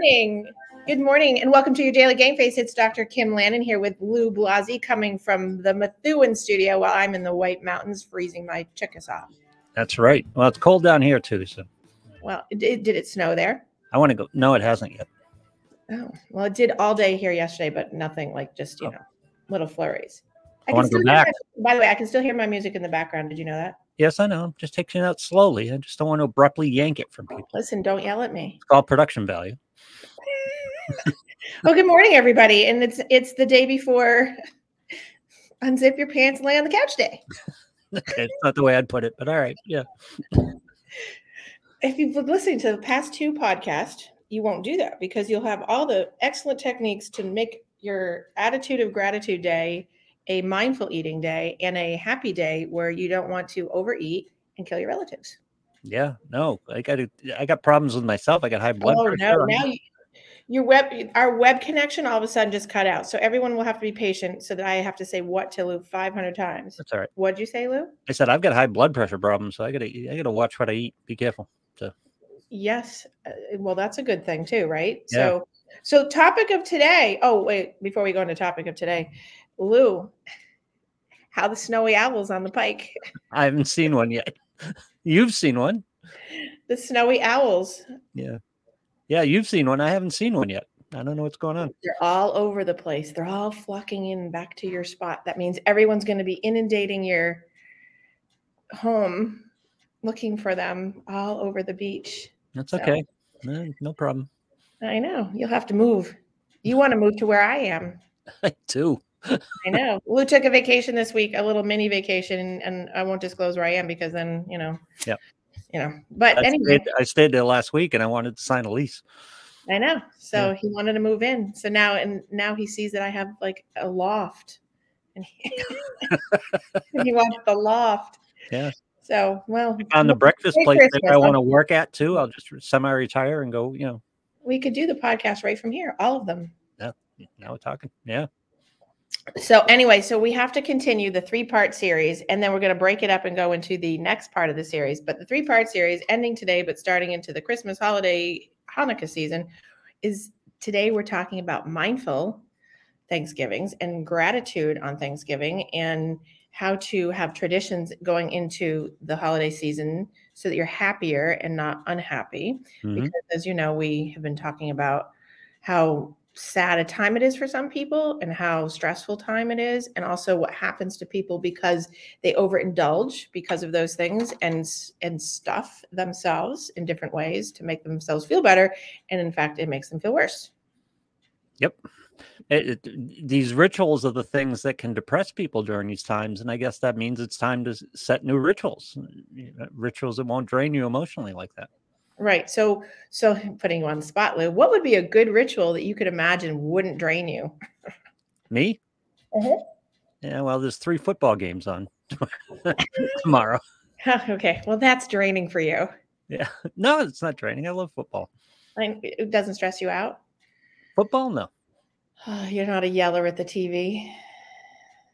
Good morning. Good morning, and welcome to your daily game face. It's Dr. Kim Lannon here with Lou Blasi coming from the Methuen studio while I'm in the White Mountains freezing my chickas off. That's right. Well, it's cold down here too. So Well, did, did it snow there? I want to go. No, it hasn't yet. Oh, well, it did all day here yesterday, but nothing like just, you Oh. know, little flurries. I wanna still go hear back. my- by the way, I can still hear my music in the background. Did you know that? Yes, I know. I'm just taking it out slowly. I just don't want to abruptly yank it from people. Listen, don't yell at me. It's called production value. Well, good morning, everybody. And it's it's the day before unzip your pants and lay on the couch day. Okay, it's not the way I'd put it, but all right. Yeah. If you've been listening to the past two podcasts, you won't do that because you'll have all the excellent techniques to make your attitude of gratitude day a mindful eating day and a happy day where you don't want to overeat and kill your relatives. Yeah. No, I got I got problems with myself. I got high blood oh pressure. no! Now you, your web, our web connection all of a sudden just cut out. So everyone will have to be patient. So that I have to say what to Lou five hundred times. That's all right. What'd you say, Lou? I said I've got high blood pressure problems, so I got to, I got to watch what I eat. Be careful. So. Yes. Uh, well, that's a good thing too, right? Yeah. So, so topic of today. Oh, wait, before we go into topic of today, Lou, how the snowy owls on the pike. I haven't seen one yet. You've seen one. The snowy owls. Yeah. Yeah, you've seen one. I haven't seen one yet. I don't know what's going on. They're all over the place. They're all flocking in back to your spot. That means everyone's going to be inundating your home looking for them all over the beach. That's So- okay. No, no problem. I know. You'll have to move. You want to move to where I am. I do. I know. Lou took a vacation this week, a little mini vacation, and I won't disclose where I am because then, you know. Yeah. You know. But I, anyway, stayed, I stayed there last week and I wanted to sign a lease. I know. So he wanted to move in. So now and now he sees that I have like a loft. And he, he wants the loft. Yeah. So well On the breakfast place that I want to work at too. I'll just semi-retire and go. You know, we could do the podcast right from here, all of them. Yeah. Now we're talking. Yeah. So anyway, so we have to continue the three-part series, and then we're going to break it up and go into the next part of the series. But the three-part series, ending today, but starting into the Christmas holiday Hanukkah season, is today we're talking about mindful Thanksgivings and gratitude on Thanksgiving, and how to have traditions going into the holiday season so that you're happier and not unhappy Mhm. because as you know we have been talking about how sad a time it is for some people and how stressful time it is and also what happens to people because they overindulge because of those things and and stuff themselves in different ways to make themselves feel better and in fact it makes them feel worse Yep. Eh, eh, it, it- these rituals are the things that can depress people during these times, and I guess that means it's time to set new rituals, eh, rituals that won't drain you emotionally like that. Right so so putting you on the spot lou what would be a good ritual that you could imagine wouldn't drain you Me? Mhm. Yeah. Well, there's three football games on tomorrow. okay well that's draining for you Yeah. No, it's not draining. I love football. I, it doesn't stress you out Football, no. you're not a yeller at the tv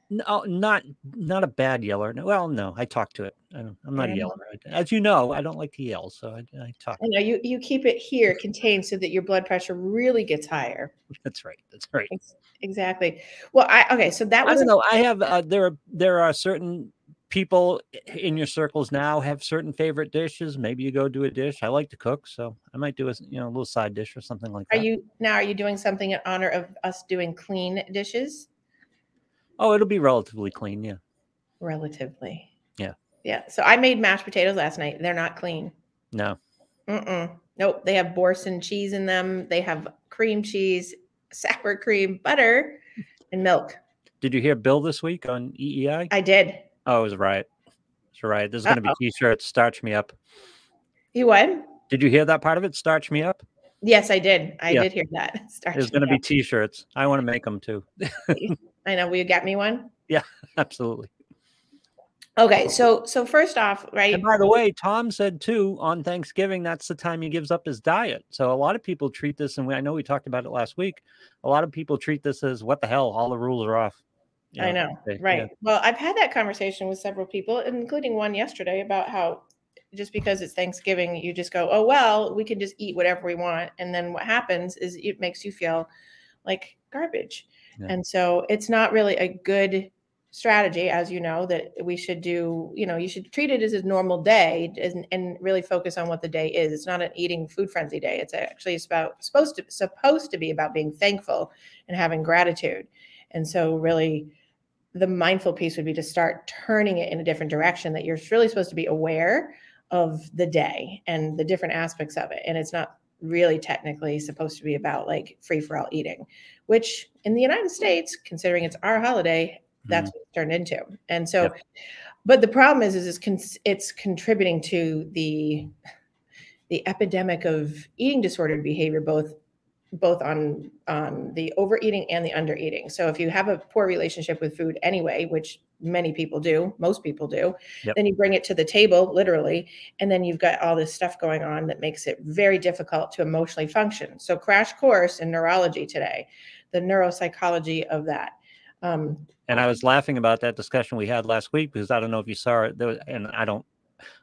No, not not a bad yeller. No, Well, no, I talk to it. I don't, I'm not a yeller. As you know, I don't like to yell, so I, I talk. I know you you keep it here contained so that your blood pressure really gets higher. That's right. That's right. Ex- Exactly. Well, I okay, so that I was don't know. I have uh, there are there are certain people in your circles now have certain favorite dishes. Maybe you go do a dish. I like to cook, so I might do a you know a little side dish or something like are that. Are you now are you doing something in honor of us doing clean dishes? Oh, it'll be relatively clean. Yeah. Relatively. Yeah. Yeah. So I made mashed potatoes last night. They're not clean. No. Mm-mm. Nope. They have Boursin cheese in them. They have cream cheese, sour cream, butter, and milk. Did you hear Bill this week on EEI? I did. Oh, it was right. It's right. There's going to be t-shirts. Starch me up. You what? Did you hear that part of it? Starch me up. Yes, I did. I Yeah. did hear that. Starch There's going to be t-shirts. I want to make them too. I know. Will you get me one? Yeah, absolutely. Okay, so so first off, right? And by the way, Tom said too on Thanksgiving that's the time he gives up his diet. So a lot of people treat this, and we, I know we talked about it last week. A lot of people treat this as what the hell, all the rules are off. You I know, they- right? yeah. Well, I've had that conversation with several people, including one yesterday, about how just because it's Thanksgiving, you just go, oh, well, we can just eat whatever we want. And then what happens is it makes you feel like garbage. And so it's not really a good strategy, as you know, that we should do, you know, you should treat it as a normal day and, and really focus on what the day is. It's not an eating food frenzy day. It's actually about supposed to supposed to be about being thankful and having gratitude. And so really the mindful piece would be to start turning it in a different direction that you're really supposed to be aware of the day and the different aspects of it. And it's not really technically supposed to be about like free for all eating, which in the United States, considering it's our holiday, that's mm-hmm. what it's turned into. And so, yep. but the problem is, is it's, con- it's contributing to the the epidemic of eating disordered behavior, both both on on the overeating and the undereating. So if you have a poor relationship with food anyway, which many people do, most people do, yep. then you bring it to the table literally, and then you've got all this stuff going on that makes it very difficult to emotionally function. So crash course in neurology today, the neuropsychology of that. Um, and I was laughing about that discussion we had last week because I don't know if you saw it, was, and I don't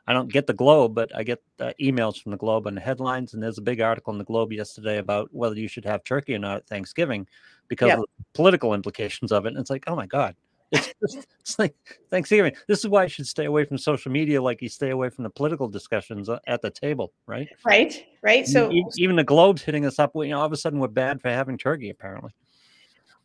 I don't get the Globe, but I get uh, emails from the Globe and the headlines. And there's a big article in the Globe yesterday about whether you should have turkey or not at Thanksgiving because yep. of the political implications of it. And it's like, oh my God, it's, just, it's like Thanksgiving. This is why you should stay away from social media, like you stay away from the political discussions uh, at the table, right? Right, right. So even the Globe's hitting us up. You know, all of a sudden we're bad for having turkey, apparently.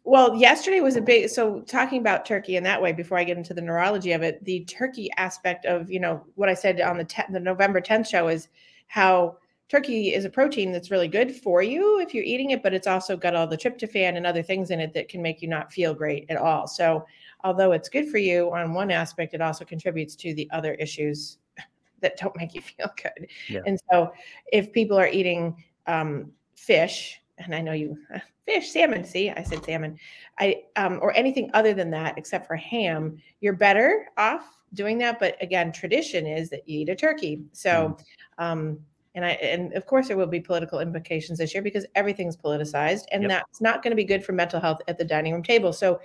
Well, yesterday was a big so talking about turkey in that way before I get into the neurology of it, the turkey aspect of, you know, what I said on the the November 10th show is how turkey is a protein that's really good for you if you're eating it, but it's also got all the tryptophan and other things in it that can make you not feel great at all. So, although it's good for you on one aspect, it also contributes to the other issues that don't make you feel good. Yeah. And so, if people are eating um, fish, and I know you fish, salmon. See, I said salmon. I um, or anything other than that, except for ham, you're better off doing that. But again, tradition is that you eat a turkey. So, mm. um, and I and of course there will be political implications this year because everything's politicized, and yep. that's not going to be good for mental health at the dining room table. So,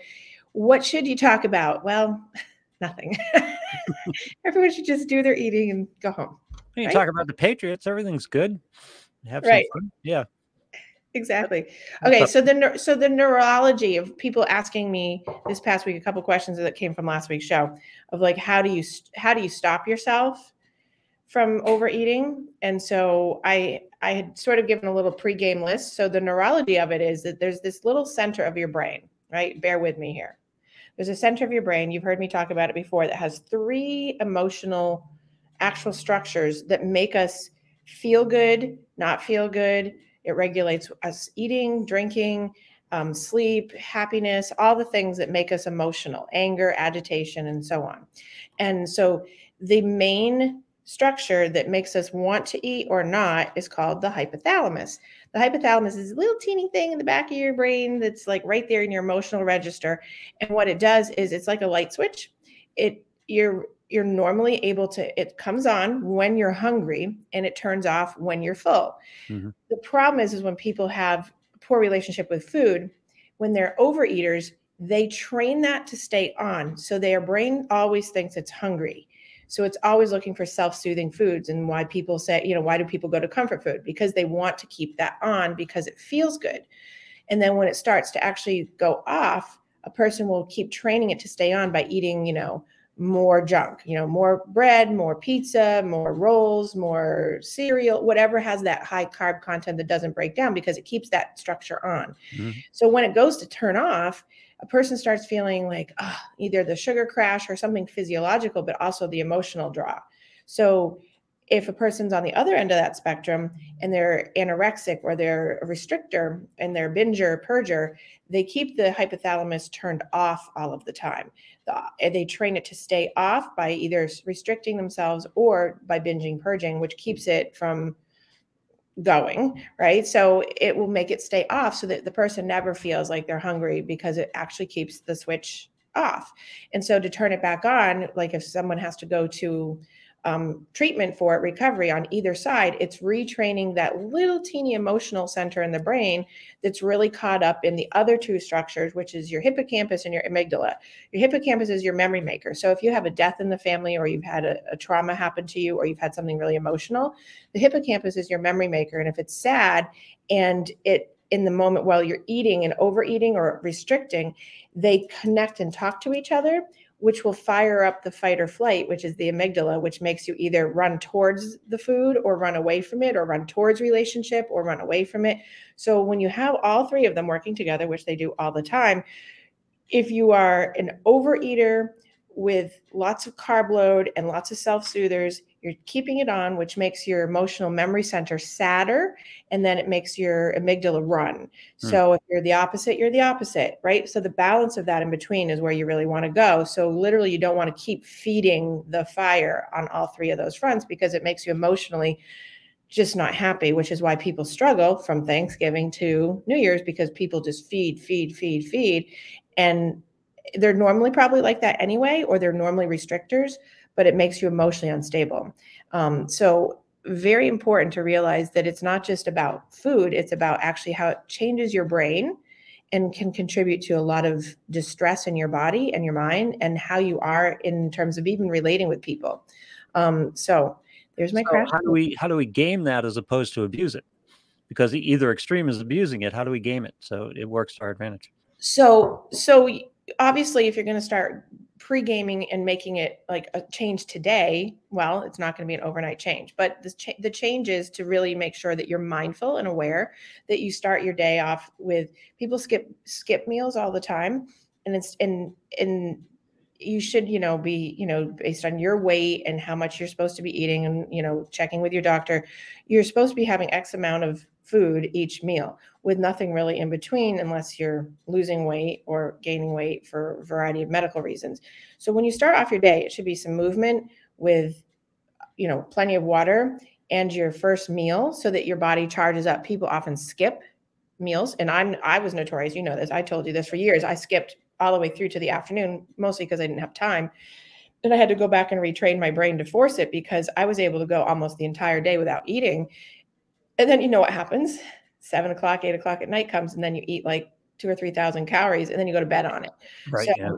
what should you talk about? Well, nothing. Everyone should just do their eating and go home. You right? talk about the Patriots. Everything's good. Have right. fun. Yeah exactly okay so the so the neurology of people asking me this past week a couple questions that came from last week's show of like how do you how do you stop yourself from overeating and so i i had sort of given a little pre-game list so the neurology of it is that there's this little center of your brain right bear with me here there's a center of your brain you've heard me talk about it before that has three emotional actual structures that make us feel good not feel good it regulates us eating, drinking, um, sleep, happiness, all the things that make us emotional, anger, agitation, and so on. And so the main structure that makes us want to eat or not is called the hypothalamus. The hypothalamus is a little teeny thing in the back of your brain that's like right there in your emotional register. And what it does is it's like a light switch. It you're you're normally able to it comes on when you're hungry and it turns off when you're full mm-hmm. the problem is is when people have poor relationship with food when they're overeaters they train that to stay on so their brain always thinks it's hungry so it's always looking for self-soothing foods and why people say you know why do people go to comfort food because they want to keep that on because it feels good and then when it starts to actually go off a person will keep training it to stay on by eating you know more junk, you know, more bread, more pizza, more rolls, more cereal, whatever has that high carb content that doesn't break down because it keeps that structure on. Mm-hmm. So when it goes to turn off, a person starts feeling like oh, either the sugar crash or something physiological, but also the emotional draw. So if a person's on the other end of that spectrum and they're anorexic or they're a restrictor and they're binger, purger, they keep the hypothalamus turned off all of the time. They train it to stay off by either restricting themselves or by binging, purging, which keeps it from going, right? So it will make it stay off so that the person never feels like they're hungry because it actually keeps the switch off. And so to turn it back on, like if someone has to go to um, treatment for it, recovery on either side, it's retraining that little teeny emotional center in the brain that's really caught up in the other two structures, which is your hippocampus and your amygdala. Your hippocampus is your memory maker. So if you have a death in the family, or you've had a, a trauma happen to you, or you've had something really emotional, the hippocampus is your memory maker. And if it's sad and it in the moment while you're eating and overeating or restricting, they connect and talk to each other which will fire up the fight or flight, which is the amygdala, which makes you either run towards the food or run away from it, or run towards relationship or run away from it. So when you have all three of them working together, which they do all the time, if you are an overeater with lots of carb load and lots of self soothers, you're keeping it on, which makes your emotional memory center sadder, and then it makes your amygdala run. Hmm. So if you're the opposite, you're the opposite, right? So the balance of that in between is where you really want to go. So literally, you don't want to keep feeding the fire on all three of those fronts because it makes you emotionally just not happy, which is why people struggle from Thanksgiving to New Year's because people just feed, feed, feed, feed. And they're normally probably like that anyway, or they're normally restrictors but it makes you emotionally unstable. Um, so, very important to realize that it's not just about food, it's about actually how it changes your brain and can contribute to a lot of distress in your body and your mind and how you are in terms of even relating with people. Um, so, there's my so crash. How do we how do we game that as opposed to abuse it? Because either extreme is abusing it. How do we game it so it works to our advantage? So so obviously, if you're going to start pre-gaming and making it like a change today well it's not going to be an overnight change but the, cha- the change is to really make sure that you're mindful and aware that you start your day off with people skip skip meals all the time and it's and and you should you know be you know based on your weight and how much you're supposed to be eating and you know checking with your doctor you're supposed to be having x amount of food each meal with nothing really in between unless you're losing weight or gaining weight for a variety of medical reasons. So when you start off your day, it should be some movement with you know plenty of water and your first meal so that your body charges up. People often skip meals and I'm I was notorious, you know this. I told you this for years. I skipped all the way through to the afternoon mostly because I didn't have time. And I had to go back and retrain my brain to force it because I was able to go almost the entire day without eating and then you know what happens? Seven o'clock eight o'clock at night comes and then you eat like two or three thousand calories and then you go to bed on it. Right so, yeah.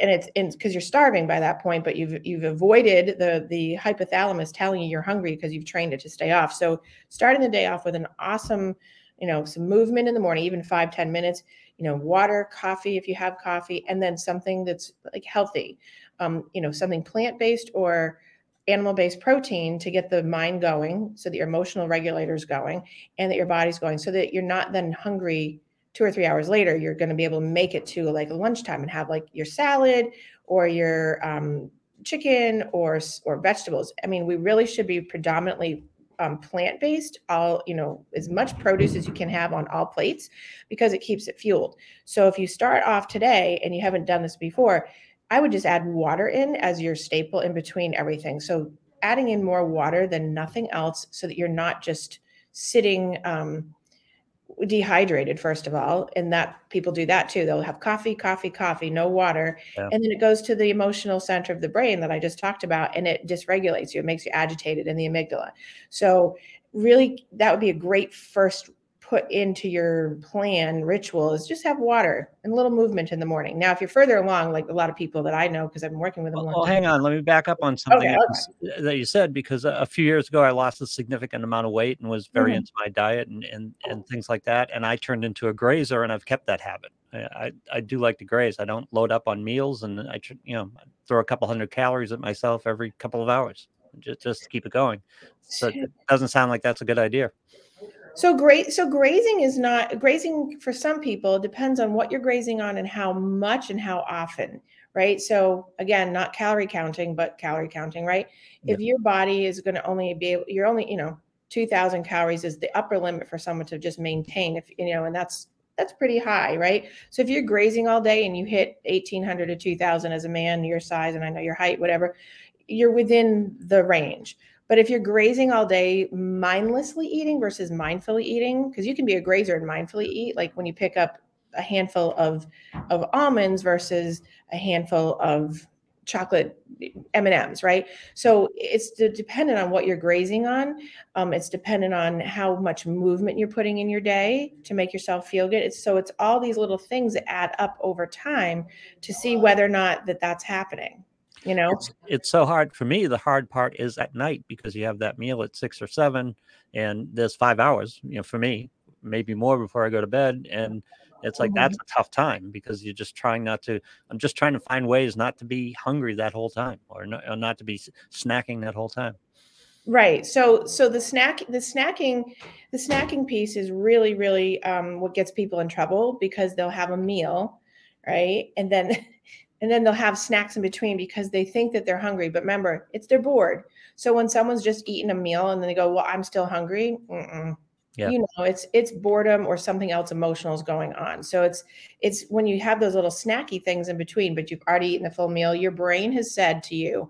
and it's because you're starving by that point but you've you've avoided the the hypothalamus telling you you're hungry because you've trained it to stay off. So starting the day off with an awesome you know some movement in the morning even five ten minutes you know water coffee if you have coffee and then something that's like healthy. Um, you know something plant-based or animal based protein to get the mind going so that your emotional regulators going and that your body's going so that you're not then hungry two or three hours later you're going to be able to make it to like lunchtime and have like your salad or your um, chicken or or vegetables. I mean we really should be predominantly um, plant based all you know as much produce as you can have on all plates because it keeps it fueled. So if you start off today and you haven't done this before I would just add water in as your staple in between everything. So adding in more water than nothing else so that you're not just sitting um, dehydrated first of all and that people do that too they'll have coffee coffee coffee no water yeah. and then it goes to the emotional center of the brain that i just talked about and it dysregulates you it makes you agitated in the amygdala so really that would be a great first put into your plan ritual is just have water and a little movement in the morning. Now, if you're further along, like a lot of people that I know, because I've been working with them. Well, well hang on, let me back up on something okay, okay. that you said because a few years ago I lost a significant amount of weight and was very mm-hmm. into my diet and, and and things like that, and I turned into a grazer, and I've kept that habit. I, I do like to graze. I don't load up on meals, and I you know throw a couple hundred calories at myself every couple of hours just just keep it going. So it doesn't sound like that's a good idea. So great. So grazing is not grazing for some people depends on what you're grazing on and how much and how often, right? So again, not calorie counting, but calorie counting, right? If your body is going to only be able, you're only, you know, 2000 calories is the upper limit for someone to just maintain if you know and that's that's pretty high right so if you're grazing all day and you hit 1800 to 2000 as a man your size and i know your height whatever you're within the range but if you're grazing all day, mindlessly eating versus mindfully eating, because you can be a grazer and mindfully eat, like when you pick up a handful of of almonds versus a handful of chocolate m&ms right? So it's dependent on what you're grazing on. Um, it's dependent on how much movement you're putting in your day to make yourself feel good. It's so it's all these little things that add up over time to see whether or not that that's happening you know it's, it's so hard for me the hard part is at night because you have that meal at six or seven and there's five hours you know for me maybe more before i go to bed and it's like mm-hmm. that's a tough time because you're just trying not to. I'm just trying to find ways not to be hungry that whole time, or not, or not to be snacking that whole time. Right. So so the snack the snacking the snacking piece is really really um, what gets people in trouble because they'll have a meal, right, and then and then they'll have snacks in between because they think that they're hungry. But remember, it's they're bored. So when someone's just eaten a meal and then they go, "Well, I'm still hungry," Mm-mm yeah. you know it's it's boredom or something else emotional is going on so it's it's when you have those little snacky things in between but you've already eaten the full meal your brain has said to you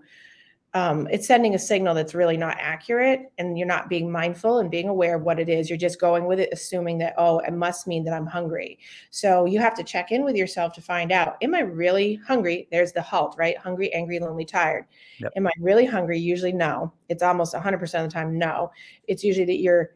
um, it's sending a signal that's really not accurate and you're not being mindful and being aware of what it is. You're just going with it assuming that oh it must mean that i'm hungry. So you have to check in with yourself to find out am i really hungry? There's the halt right? Hungry angry lonely tired. Yep. am i really hungry? Usually no. It's almost 100% of the time no. It's usually that you're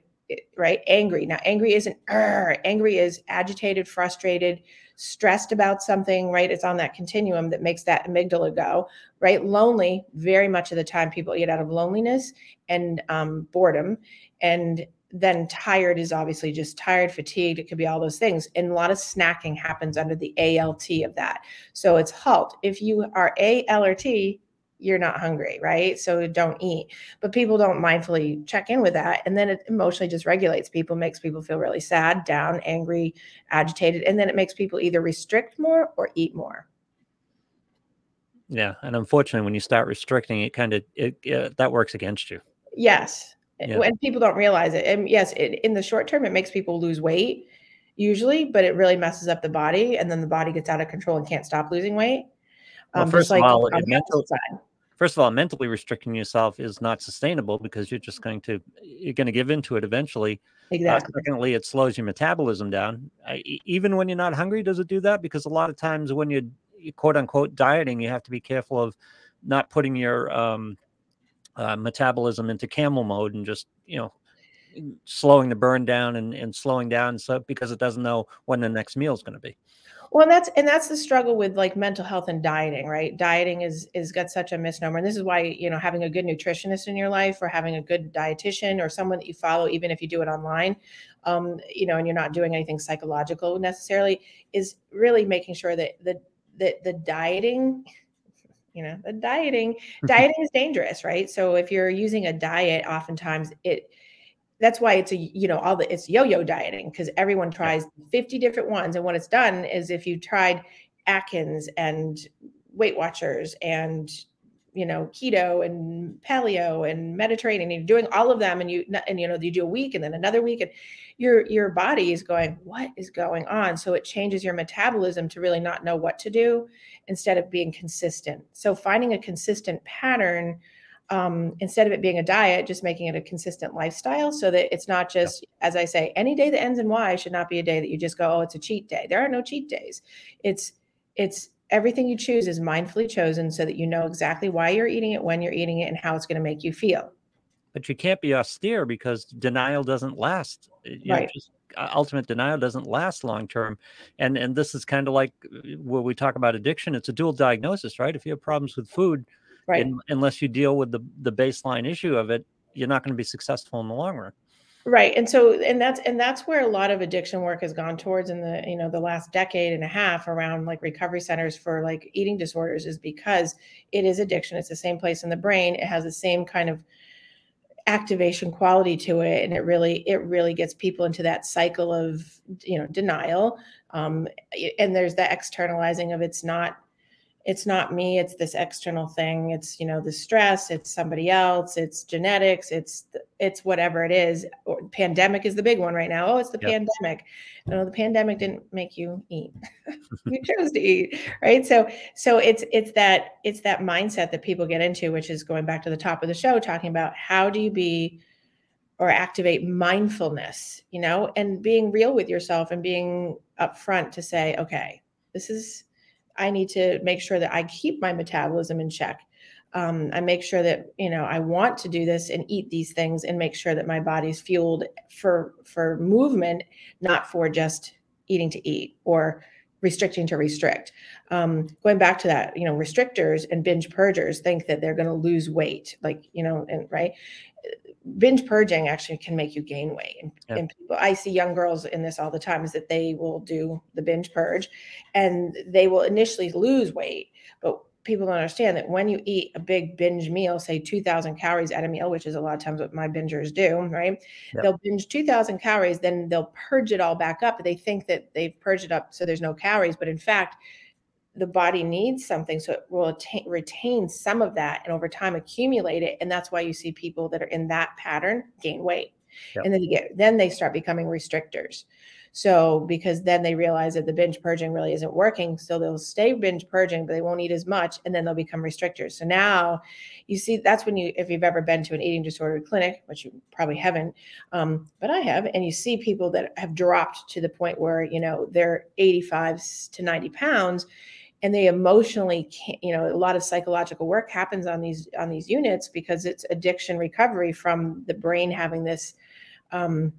right? Angry. Now, angry isn't angry is agitated, frustrated, stressed about something, right? It's on that continuum that makes that amygdala go, right? Lonely, very much of the time, people get out of loneliness and um, boredom. And then tired is obviously just tired, fatigued. It could be all those things. And a lot of snacking happens under the ALT of that. So it's halt. If you are A, L, or T, you're not hungry, right? So don't eat. But people don't mindfully check in with that. And then it emotionally just regulates people, makes people feel really sad, down, angry, agitated. And then it makes people either restrict more or eat more. Yeah. And unfortunately, when you start restricting, it kind of, it, it that works against you. Yes. Yeah. And people don't realize it. And yes, it, in the short term, it makes people lose weight usually, but it really messes up the body. And then the body gets out of control and can't stop losing weight. Well, um, first of all, mental, first of all, mentally restricting yourself is not sustainable because you're just going to you're going to give into it eventually. Uh, exactly. Uh, secondly, it slows your metabolism down. I, even when you're not hungry, does it do that? Because a lot of times when you're quote unquote dieting, you have to be careful of not putting your um, uh, metabolism into camel mode and just you know slowing the burn down and, and slowing down so because it doesn't know when the next meal is going to be well, and that's and that's the struggle with like mental health and dieting, right? Dieting is is got such a misnomer, and this is why you know having a good nutritionist in your life, or having a good dietitian, or someone that you follow, even if you do it online, um, you know, and you're not doing anything psychological necessarily, is really making sure that the that the dieting you know the dieting dieting is dangerous right so if you're using a diet oftentimes it that's why it's a you know all the it's yo-yo dieting because everyone tries 50 different ones and what it's done is if you tried atkins and weight watchers and you know keto and paleo and mediterranean and you're doing all of them and you and you know you do a week and then another week and your your body is going what is going on? So it changes your metabolism to really not know what to do instead of being consistent. So finding a consistent pattern um, instead of it being a diet, just making it a consistent lifestyle so that it's not just, as I say, any day that ends in Y should not be a day that you just go, oh, it's a cheat day. There are no cheat days. It's, it's everything you choose is mindfully chosen so that you know exactly why you're eating it, when you're eating it, and how it's going to make you feel. But you can't be austere because denial doesn't last. You right. Know, just, uh, ultimate denial doesn't last long term and and this is kind of like uh, when we talk about addiction it's a dual diagnosis right if you have problems with food right. In, unless you deal with the the baseline issue of it you're not going to be successful in the long run. Right and so and that's and that's where a lot of addiction work has gone towards in the you know the last decade and a half around like recovery centers for like eating disorders is because it is addiction. It's the same place in the brain. It has the same kind of activation quality to it and it really it really gets people into that cycle of you know denial um, and there's the externalizing of it's not it's not me it's this external thing it's you know the stress it's somebody else it's genetics it's it's whatever it is or pandemic is the big one right now oh it's the yep. pandemic. No the pandemic didn't make you eat. You chose to eat right? So so it's it's that it's that mindset that people get into which is going back to the top of the show talking about how do you be or activate mindfulness you know and being real with yourself and being upfront to say okay this is I need to make sure that I keep my metabolism in check. Um, I make sure that you know I want to do this and eat these things and make sure that my body's fueled for for movement, not for just eating to eat or restricting to restrict. Um, going back to that, you know, restrictors and binge purgers think that they're going to lose weight, like you know, and right. Binge purging actually can make you gain weight, and, and people. I see young girls in this all the time. Is that they will do the binge purge, and they will initially lose weight, but people don't understand that when you eat a big binge meal, say 2,000 calories at a meal, which is a lot of times what my bingers do, right? Yep. They'll binge 2,000 calories, then they'll purge it all back up. They think that they've purged it up so there's no calories, but in fact, the body needs something so it will attain, retain some of that and over time accumulate it and that's why you see people that are in that pattern gain weight. Yep. and then you get then they start becoming restrictors. So because then they realize that the binge purging really isn't working so they'll stay binge purging but they won't eat as much and then they'll become restrictors. So now you see that's when you if you've ever been to an eating disorder clinic which you probably haven't um, but i have and you see people that have dropped to the point where you know they're 85 to 90 pounds and they emotionally can't you know a lot of psychological work happens on these on these units because it's addiction recovery from the brain having this um,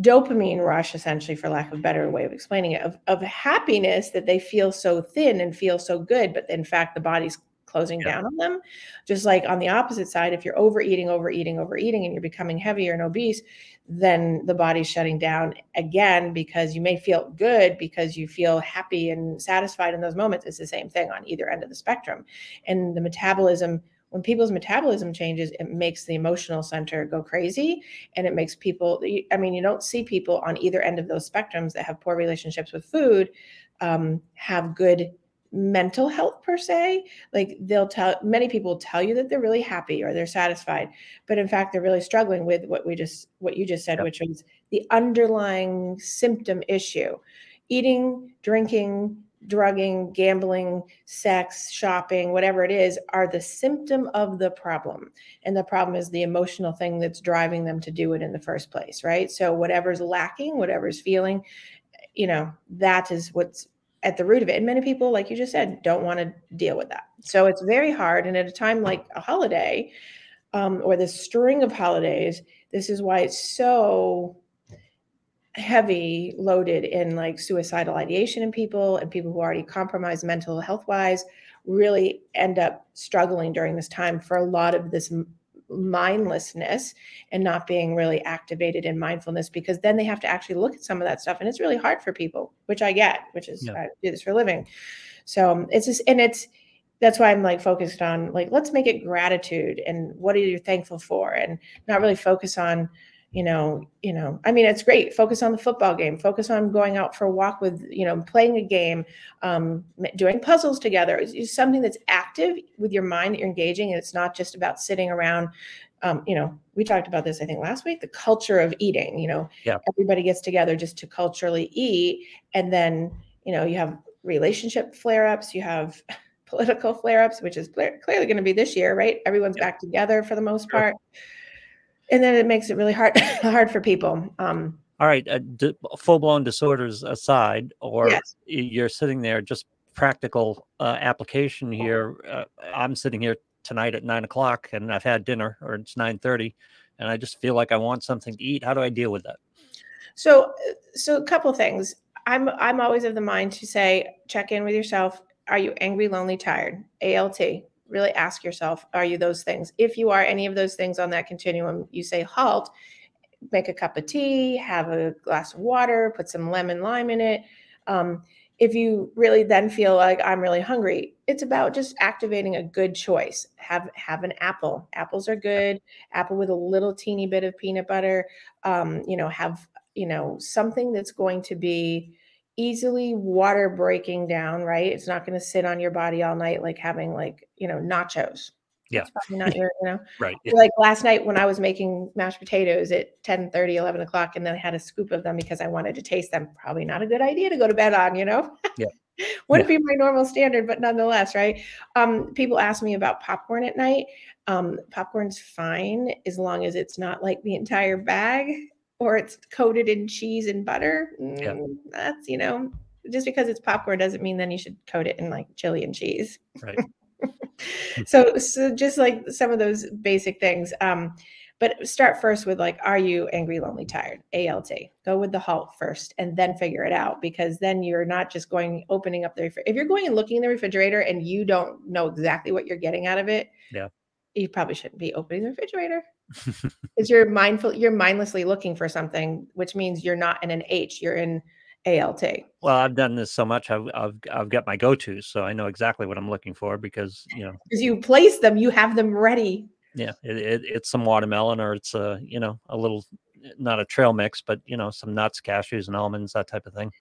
dopamine rush essentially for lack of a better way of explaining it of, of happiness that they feel so thin and feel so good but in fact the body's closing Yeah. down on them. Just like on the opposite side if you're overeating overeating overeating and you're becoming heavier and obese then the body's shutting down again because you may feel good because you feel happy and satisfied in those moments. It's the same thing on either end of the spectrum. And the metabolism when people's metabolism changes it makes the emotional center go crazy and it makes people i mean you don't see people on either end of those spectrums that have poor relationships with food um, have good mental health per se like they'll tell many people tell you that they're really happy or they're satisfied but in fact they're really struggling with what we just what you just said Yep. which was the underlying symptom issue. Eating drinking drugging gambling sex shopping whatever it is are the symptom of the problem. And the problem is the emotional thing that's driving them to do it in the first place right? So whatever's lacking whatever's feeling you know that is what's at the root of it. And many people like you just said don't want to deal with that. So it's very hard and at a time like a holiday um, or this string of holidays this is why it's so heavy loaded in like suicidal ideation in people and people who already compromised mental health wise really end up struggling during this time for a lot of this mindlessness and not being really activated in mindfulness because then they have to actually look at some of that stuff and it's really hard for people which i get which is Yeah. i do this for a living so um, it's just and it's that's why i'm like focused on like let's make it gratitude and what are you thankful for and not really focus on you know you know i mean it's great focus on the football game focus on going out for a walk with you know playing a game um, doing puzzles together it's, it's something that's active with your mind that you're engaging and it's not just about sitting around um, you know we talked about this i think last week the culture of eating you know Yeah. everybody gets together just to culturally eat and then you know you have relationship flare-ups you have political flare-ups which is clear, clearly going to be this year right everyone's Yeah. back together for the most Sure. And then it makes it really hard hard for people um All right, uh, d- full blown disorders aside, or Yes. you're sitting there just practical uh, application here. Uh, I'm sitting here tonight at nine o'clock, and I've had dinner, or it's nine thirty, and I just feel like I want something to eat. How do I deal with that? So, uh, so a couple things. I'm I'm always of the mind to say check in with yourself. Are you angry, lonely, tired? ALT. Really ask yourself, are you those things? If you are any of those things on that continuum, you say halt. Make a cup of tea, have a glass of water, put some lemon lime in it. Um, if you really then feel like I'm really hungry, it's about just activating a good choice. Have have an apple. Apples are good. Apple with a little teeny bit of peanut butter. Um, you know, have you know something that's going to be easily water breaking down right? It's not going to sit on your body all night like having like you know nachos. Yeah. it's probably not your you know? Right. like last night when i was making mashed potatoes at 10 30 11 o'clock and then i had a scoop of them because i wanted to taste them probably not a good idea to go to bed on you know? Yeah. wouldn't be my normal standard but nonetheless right? Um people ask me about popcorn at night. Um popcorn's fine as long as it's not like the entire bag or it's coated in cheese and butter Yeah. Mm, that's you know just because it's popcorn doesn't mean then you should coat it in like chili and cheese. Right. so so just like some of those basic things. Um, but start first with like, are you angry, lonely, tired? ALT. Go with the halt first and then figure it out because then you're not just going opening up the refrigerator. If you're going and looking in the refrigerator and you don't know exactly what you're getting out of it, Yeah. you probably shouldn't be opening the refrigerator. Because you're mindful, you're mindlessly looking for something, which means you're not in an H, you're in ALT. well, I've done this so much. I've I've I've got my go-tos, so I know exactly what I'm looking for because you know, Because you place them, you have them ready. yeah, it, it, it's some watermelon or it's a you know a little not a trail mix, but you know some nuts, cashews, and almonds, that type of thing.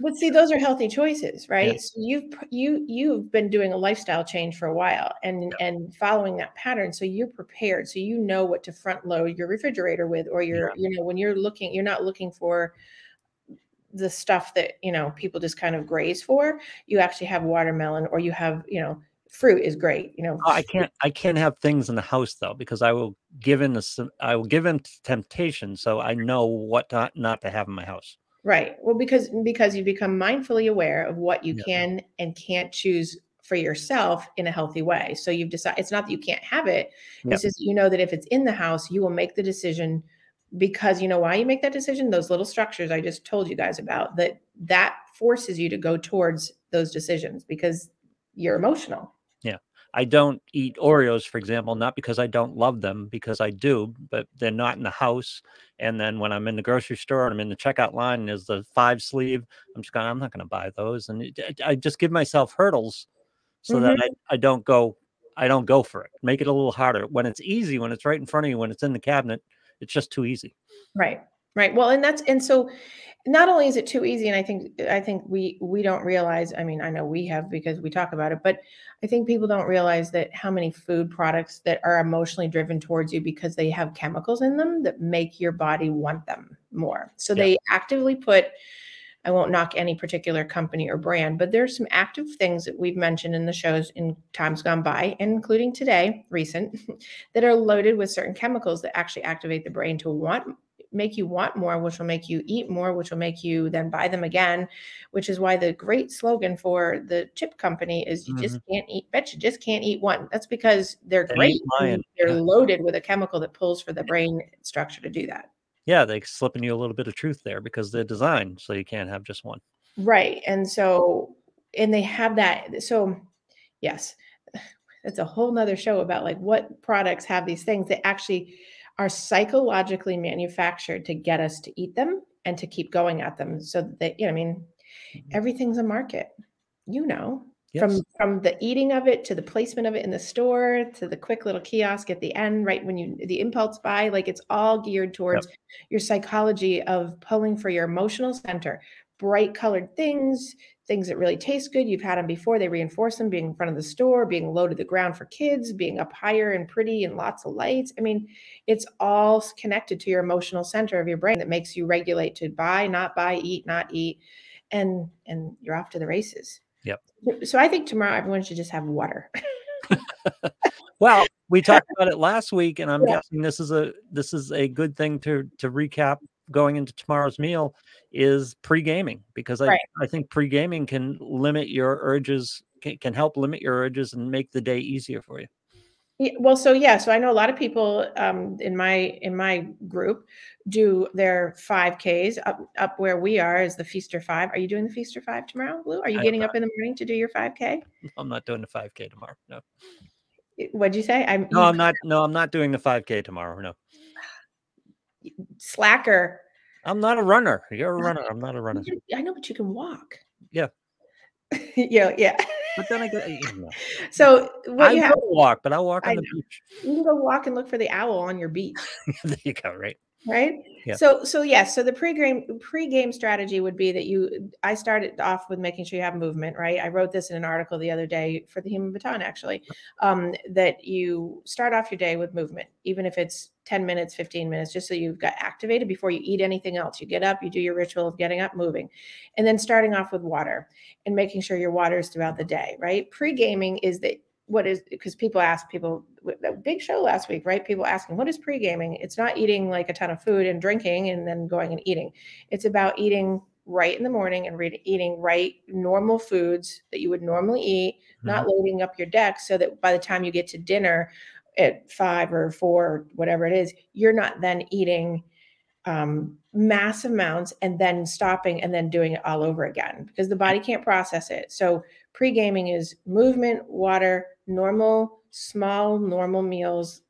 But see, those are healthy choices, right? Yeah. So you've you you've been doing a lifestyle change for a while and and following that pattern. So you're prepared. So you know what to front load your refrigerator with, or you're you know when you're looking, you're not looking for the stuff that you know people just kind of graze for. You actually have watermelon, or you have you know fruit is great. You know, Oh, I can't I can't have things in the house though because I will give in the i will give in to temptation, so I know what not not to have in my house. Right. Well, because because you become mindfully aware of what you Yeah. can and can't choose for yourself in a healthy way. So you've decided it's not that you can't have it. Yeah. It's just you know that if it's in the house, you will make the decision because you know why you make that decision. Those little structures I just told you guys about that that forces you to go towards those decisions because you're emotional. I don't eat Oreos, for example, not because I don't love them, because I do, but they're not in the house. And then when I'm in the grocery store and I'm in the checkout line, and there's the five sleeve. I'm just going, I'm not going to buy those, and it, I just give myself hurdles so that mm-hmm. I, I don't go, I don't go for it. Make it a little harder when it's easy, when it's right in front of you, when it's in the cabinet. It's just too easy. Right. Right. Well, and that's and so not only is it too easy, and I think I think we we don't realize, I mean, I know we have because we talk about it, but I think people don't realize that how many food products that are emotionally driven towards you because they have chemicals in them that make your body want them more. So Yeah. they actively put I won't knock any particular company or brand, but there's some active things that we've mentioned in the shows in times gone by, including today, recent, that are loaded with certain chemicals that actually activate the brain to want make you want more, which will make you eat more, which will make you then buy them again, which is why the great slogan for the chip company is you just mm-hmm. can't eat, bet you just can't eat one. That's because they're They great. ain't and lying. They're Yeah. loaded with a chemical that pulls for the brain structure to do that. Yeah, they're slipping you a little bit of truth there because they're designed so you can't have just one. Right. And so, and they have that. So, yes, it's a whole nother show about like what products have these things that actually are psychologically manufactured to get us to eat them and to keep going at them. So that, you know, I mean, Mhm. everything's a market, you know, Yes. from from the eating of it to the placement of it in the store to the quick little kiosk at the end right when you the impulse buy like it's all geared towards your psychology of pulling for your emotional center bright colored things things that really taste good you've had them before they reinforce them being in front of the store being low to the ground for kids being up higher and pretty and lots of lights i mean it's all connected to your emotional center of your brain that makes you regulate to buy not buy eat not eat and and you're off to the races Yep. so I think tomorrow everyone should just have water. Well, we talked about it last week, and I'm Yeah. guessing this is a this is a good thing to to recap going into tomorrow's meal is pre-gaming because I Right. I think pre-gaming can limit your urges can, can help limit your urges and make the day easier for you. Yeah, well, so yeah, so I know a lot of people um, in my in my group do their 5Ks up up where we are is the Feaster 5. Are you doing the Feaster 5 tomorrow, Lou? Are you I getting up in the morning to do your 5K? I'm not doing the 5K tomorrow. No, What'd you say? I'm no, I'm not. No, I'm not doing the 5K tomorrow. No, slacker. I'm not a runner. You're a ah, runner. I'm not a runner. I know, but you can walk. Yeah. yeah, yeah. But then I go. you know, So what I you have, walk, but I'll walk I on the know. beach. you can go walk and look for the owl on your beach. there you go. Right. Right? Yeah. so so yes so the pre-game pre-game strategy would be that you i started off with making sure you have movement right? I wrote this in an article the other day for the human baton actually um, that you start off your day with movement even if it's 10 minutes 15 minutes just so you've got activated before you eat anything else. You get up you do your ritual of getting up moving and then starting off with water and making sure your water is throughout the day right? Pre-gaming is that what is because people ask people a big show last week right people asking what is pre-gaming it's not eating like a ton of food and drinking and then going and eating it's about eating right in the morning and re- eating right normal foods that you would normally eat, mm-hmm. not loading up your deck so that by the time you get to dinner at five or four, or whatever it is, you're not then eating um, mass amounts and then stopping and then doing it all over again because the body can't process it. So pre gaming is movement, water, normal, small, normal meals,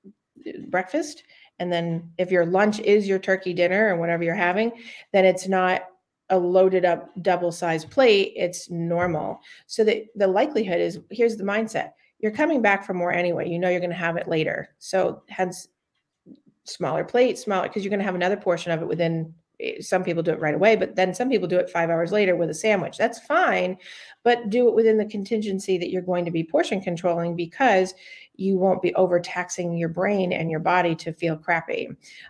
breakfast. And then if your lunch is your turkey dinner or whatever you're having, then it's not a loaded up double sized plate. It's normal. So that the likelihood is here's the mindset you're coming back for more anyway. You know you're going to have it later. So hence smaller plate, smaller because you're going to have another portion of it within some people do it right away, but then some people do it five hours later with a sandwich. That's fine, but do it within the contingency that you're going to be portion controlling because you won't be overtaxing your brain and your body to feel crappy.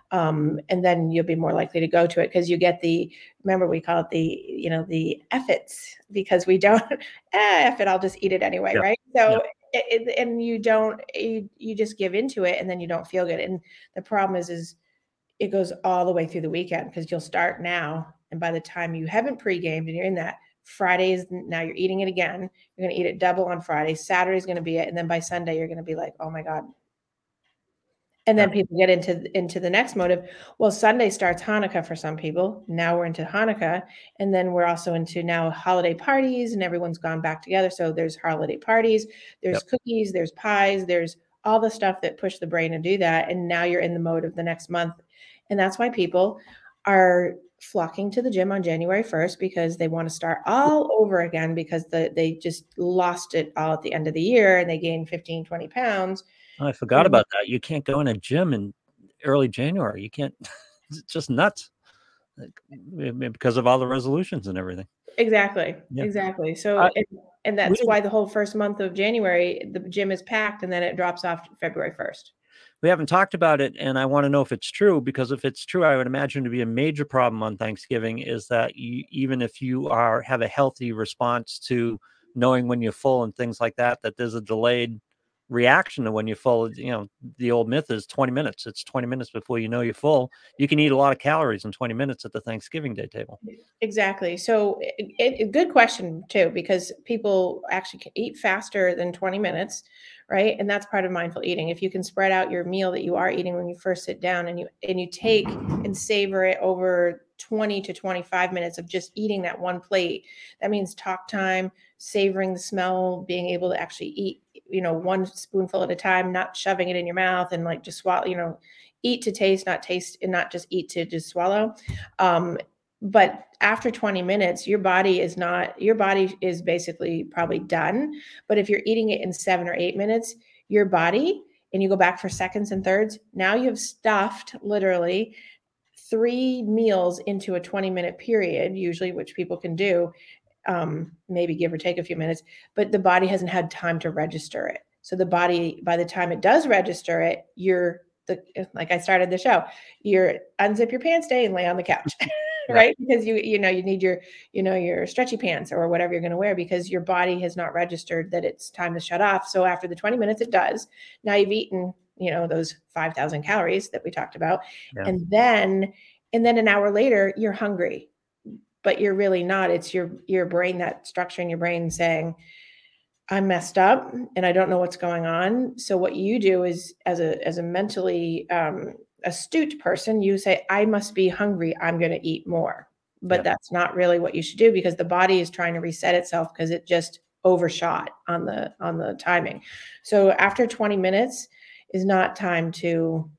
Um, and then you'll be more likely to go to it because you get the, remember we call it the, you know, the effits because we don't, eh, F it, I'll just eat it anyway, yeah. right? So yeah it, and you don't you, you just give into it and then you don't feel good and the problem is is it goes all the way through the weekend because you'll start now and by the time you haven't pre-gamed and you're in that fridays now you're eating it again. You're going to eat it double on friday. Saturday's going to be it and then by sunday you're going to be like oh my god. And then people get into into the next motive. Well sunday starts hanukkah for some people. Now we're into hanukkah and then we're also into now holiday parties and everyone's gone back together. So there's holiday parties there's yep. cookies there's pies there's all the stuff that push the brain to do that and now you're in the mode of the next month and that's why people are flocking to the gym on January 1st because they want to start all over again because the, they just lost it all at the end of the year and they gained 15 20 pounds Oh, I forgot about that. You can't go in a gym in early January. You can't. It's just nuts because of all the resolutions and everything. Exactly. Yeah. Exactly. So, and, and, that's why the whole first month of January, the gym is packed and then it drops off February 1st. We haven't talked about it, and I want to know if it's true because if it's true, I would imagine to be a major problem on Thanksgiving is that you, even if you are have a healthy response to knowing when you're full and things like that, that there's a delayed reaction to when you're full. You know, the old myth is 20 minutes. It's 20 minutes before you know you're full. You can eat a lot of calories in 20 minutes at the Thanksgiving Day table. Exactly. So, it, it, good question too, because people actually can eat faster than 20 minutes, right? And that's part of mindful eating. If you can spread out your meal that you are eating when you first sit down, and you and you take and savor it over 20 to 25 minutes of just eating that one plate, that means talk time, savoring the smell, being able to actually eat you know, one spoonful at a time, not shoving it in your mouth and like just swallow, you know, eat to taste, not taste and not just eat to just swallow. Um, but after 20 minutes, your body is not, your body is basically probably done. But if you're eating it in seven or eight minutes, your body, and you go back for seconds and thirds, now you have stuffed literally three meals into a 20 minute period, usually, which people can do um, maybe give or take a few minutes, but the body hasn't had time to register it. So the body, by the time it does register it, you're the like I started the show, you're unzip your pants day and lay on the couch. right? Because you you know you need your you know your stretchy pants or whatever you're going to wear because your body has not registered that it's time to shut off. So after the 20 minutes it does. Now you've eaten you know those 5000 calories that we talked about yeah. and then and then an hour later you're hungry. But you're really not. It's your your brain that structure in your brain saying i'm messed up and i don't know what's going on. So what you do is as a as a mentally um, astute person you say i must be hungry i'm going to eat more but that's not really what you should do because the body is trying to reset itself because it just overshot on the on the timing so after 20 minutes is not time to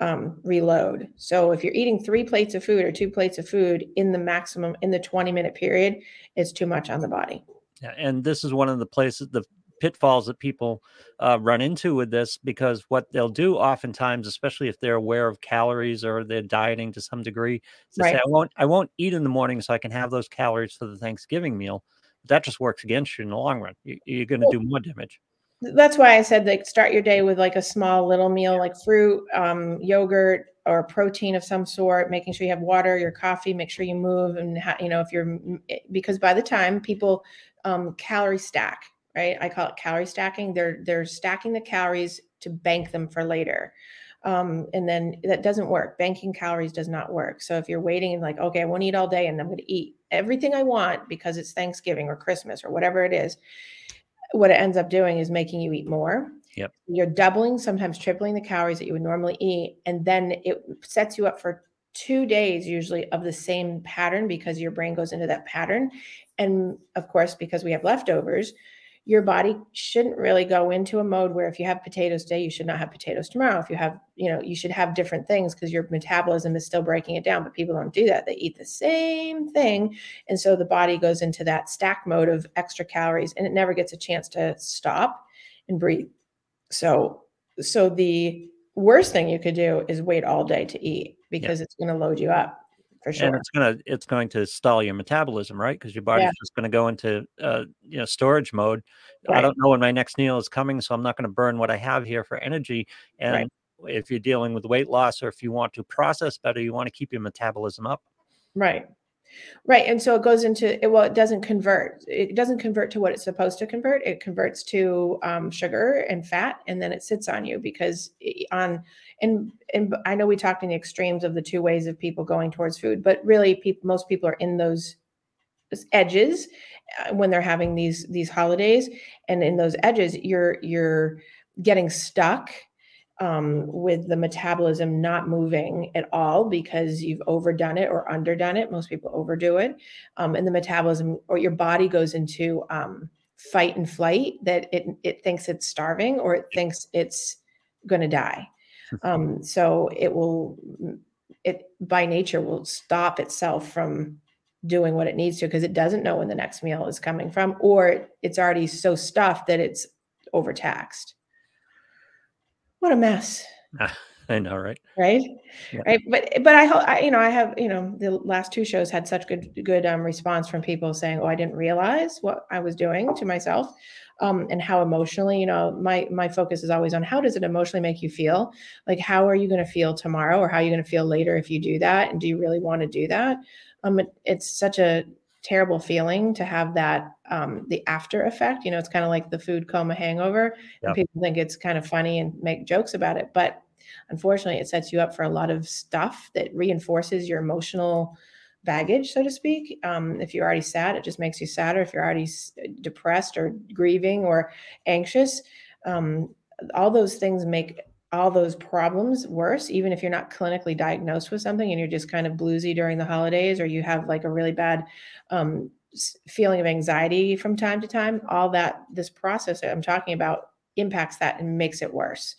um, reload. So if you're eating three plates of food or two plates of food in the maximum in the 20 minute period, it's too much on the body. Yeah, and this is one of the places the pitfalls that people uh, run into with this because what they'll do oftentimes, especially if they're aware of calories or they're dieting to some degree, is right. say, "I won't, I won't eat in the morning so I can have those calories for the Thanksgiving meal." that just works against you in the long run. You, are going to do more damage that's why I said like start your day with like a small little meal like fruit, um, yogurt, or protein of some sort. Making sure you have water, your coffee. Make sure you move, and ha- you know if you're eh, because by the time people um, calorie stack, right? I call it calorie stacking. They're they're stacking the calories to bank them for later. Um, and then that doesn't work. Banking calories does not work. So if you're waiting and like, okay, I want to eat all day and I'm going to eat everything I want because it's Thanksgiving or Christmas or whatever it is, what it ends up doing is making you eat more. Yep. You're doubling, sometimes tripling the calories that you would normally eat. And then it sets you up for two days usually of the same pattern because your brain goes into that pattern. And of course, because we have leftovers, your body shouldn't really go into a mode where if you have potatoes today, you should not have potatoes tomorrow. If you have, you know, you should have different things because your metabolism is still breaking it down. But people don't do that. They eat the same thing. And so the body goes into that stack mode of extra calories and it never gets a chance to stop and breathe. So, so the worst thing you could do is wait all day to eat because yeah. it's going to load you up for sure. And it's gonna it's going to stall your metabolism, right? Because your body's yeah. just going to go into uh, you know storage mode. Right. I don't know when my next meal is coming, so I'm not going to burn what I have here for energy. And right. if you're dealing with weight loss or if you want to process better, you want to keep your metabolism up. Right. Right. And so it goes into it, well, it doesn't convert. It doesn't convert to what it's supposed to convert. It converts to um, sugar and fat, and then it sits on you because on and and I know we talked in the extremes of the two ways of people going towards food, but really, people most people are in those edges uh, when they're having these these holidays, and in those edges, you're you're getting stuck um, with the metabolism not moving at all because you've overdone it or underdone it. Most people overdo it. Um, and the metabolism or your body goes into um, fight and flight that it, it thinks it's starving or it thinks it's going to die. Um, so it will, it by nature will stop itself from doing what it needs to because it doesn't know when the next meal is coming from or it's already so stuffed that it's overtaxed what a mess. I know, right? Right, yeah. right. But but I hope I, you know I have you know the last two shows had such good good um, response from people saying, oh, I didn't realize what I was doing to myself, um, and how emotionally you know my my focus is always on how does it emotionally make you feel? Like how are you going to feel tomorrow, or how are you going to feel later if you do that, and do you really want to do that? Um, it, it's such a terrible feeling to have that um, the after effect. You know, it's kind of like the food coma hangover. Yep. People think it's kind of funny and make jokes about it, but unfortunately, it sets you up for a lot of stuff that reinforces your emotional baggage, so to speak. Um, if you're already sad, it just makes you sadder. If you're already depressed or grieving or anxious, um, all those things make all those problems worse, even if you're not clinically diagnosed with something and you're just kind of bluesy during the holidays or you have like a really bad um, feeling of anxiety from time to time, all that this process that I'm talking about impacts that and makes it worse.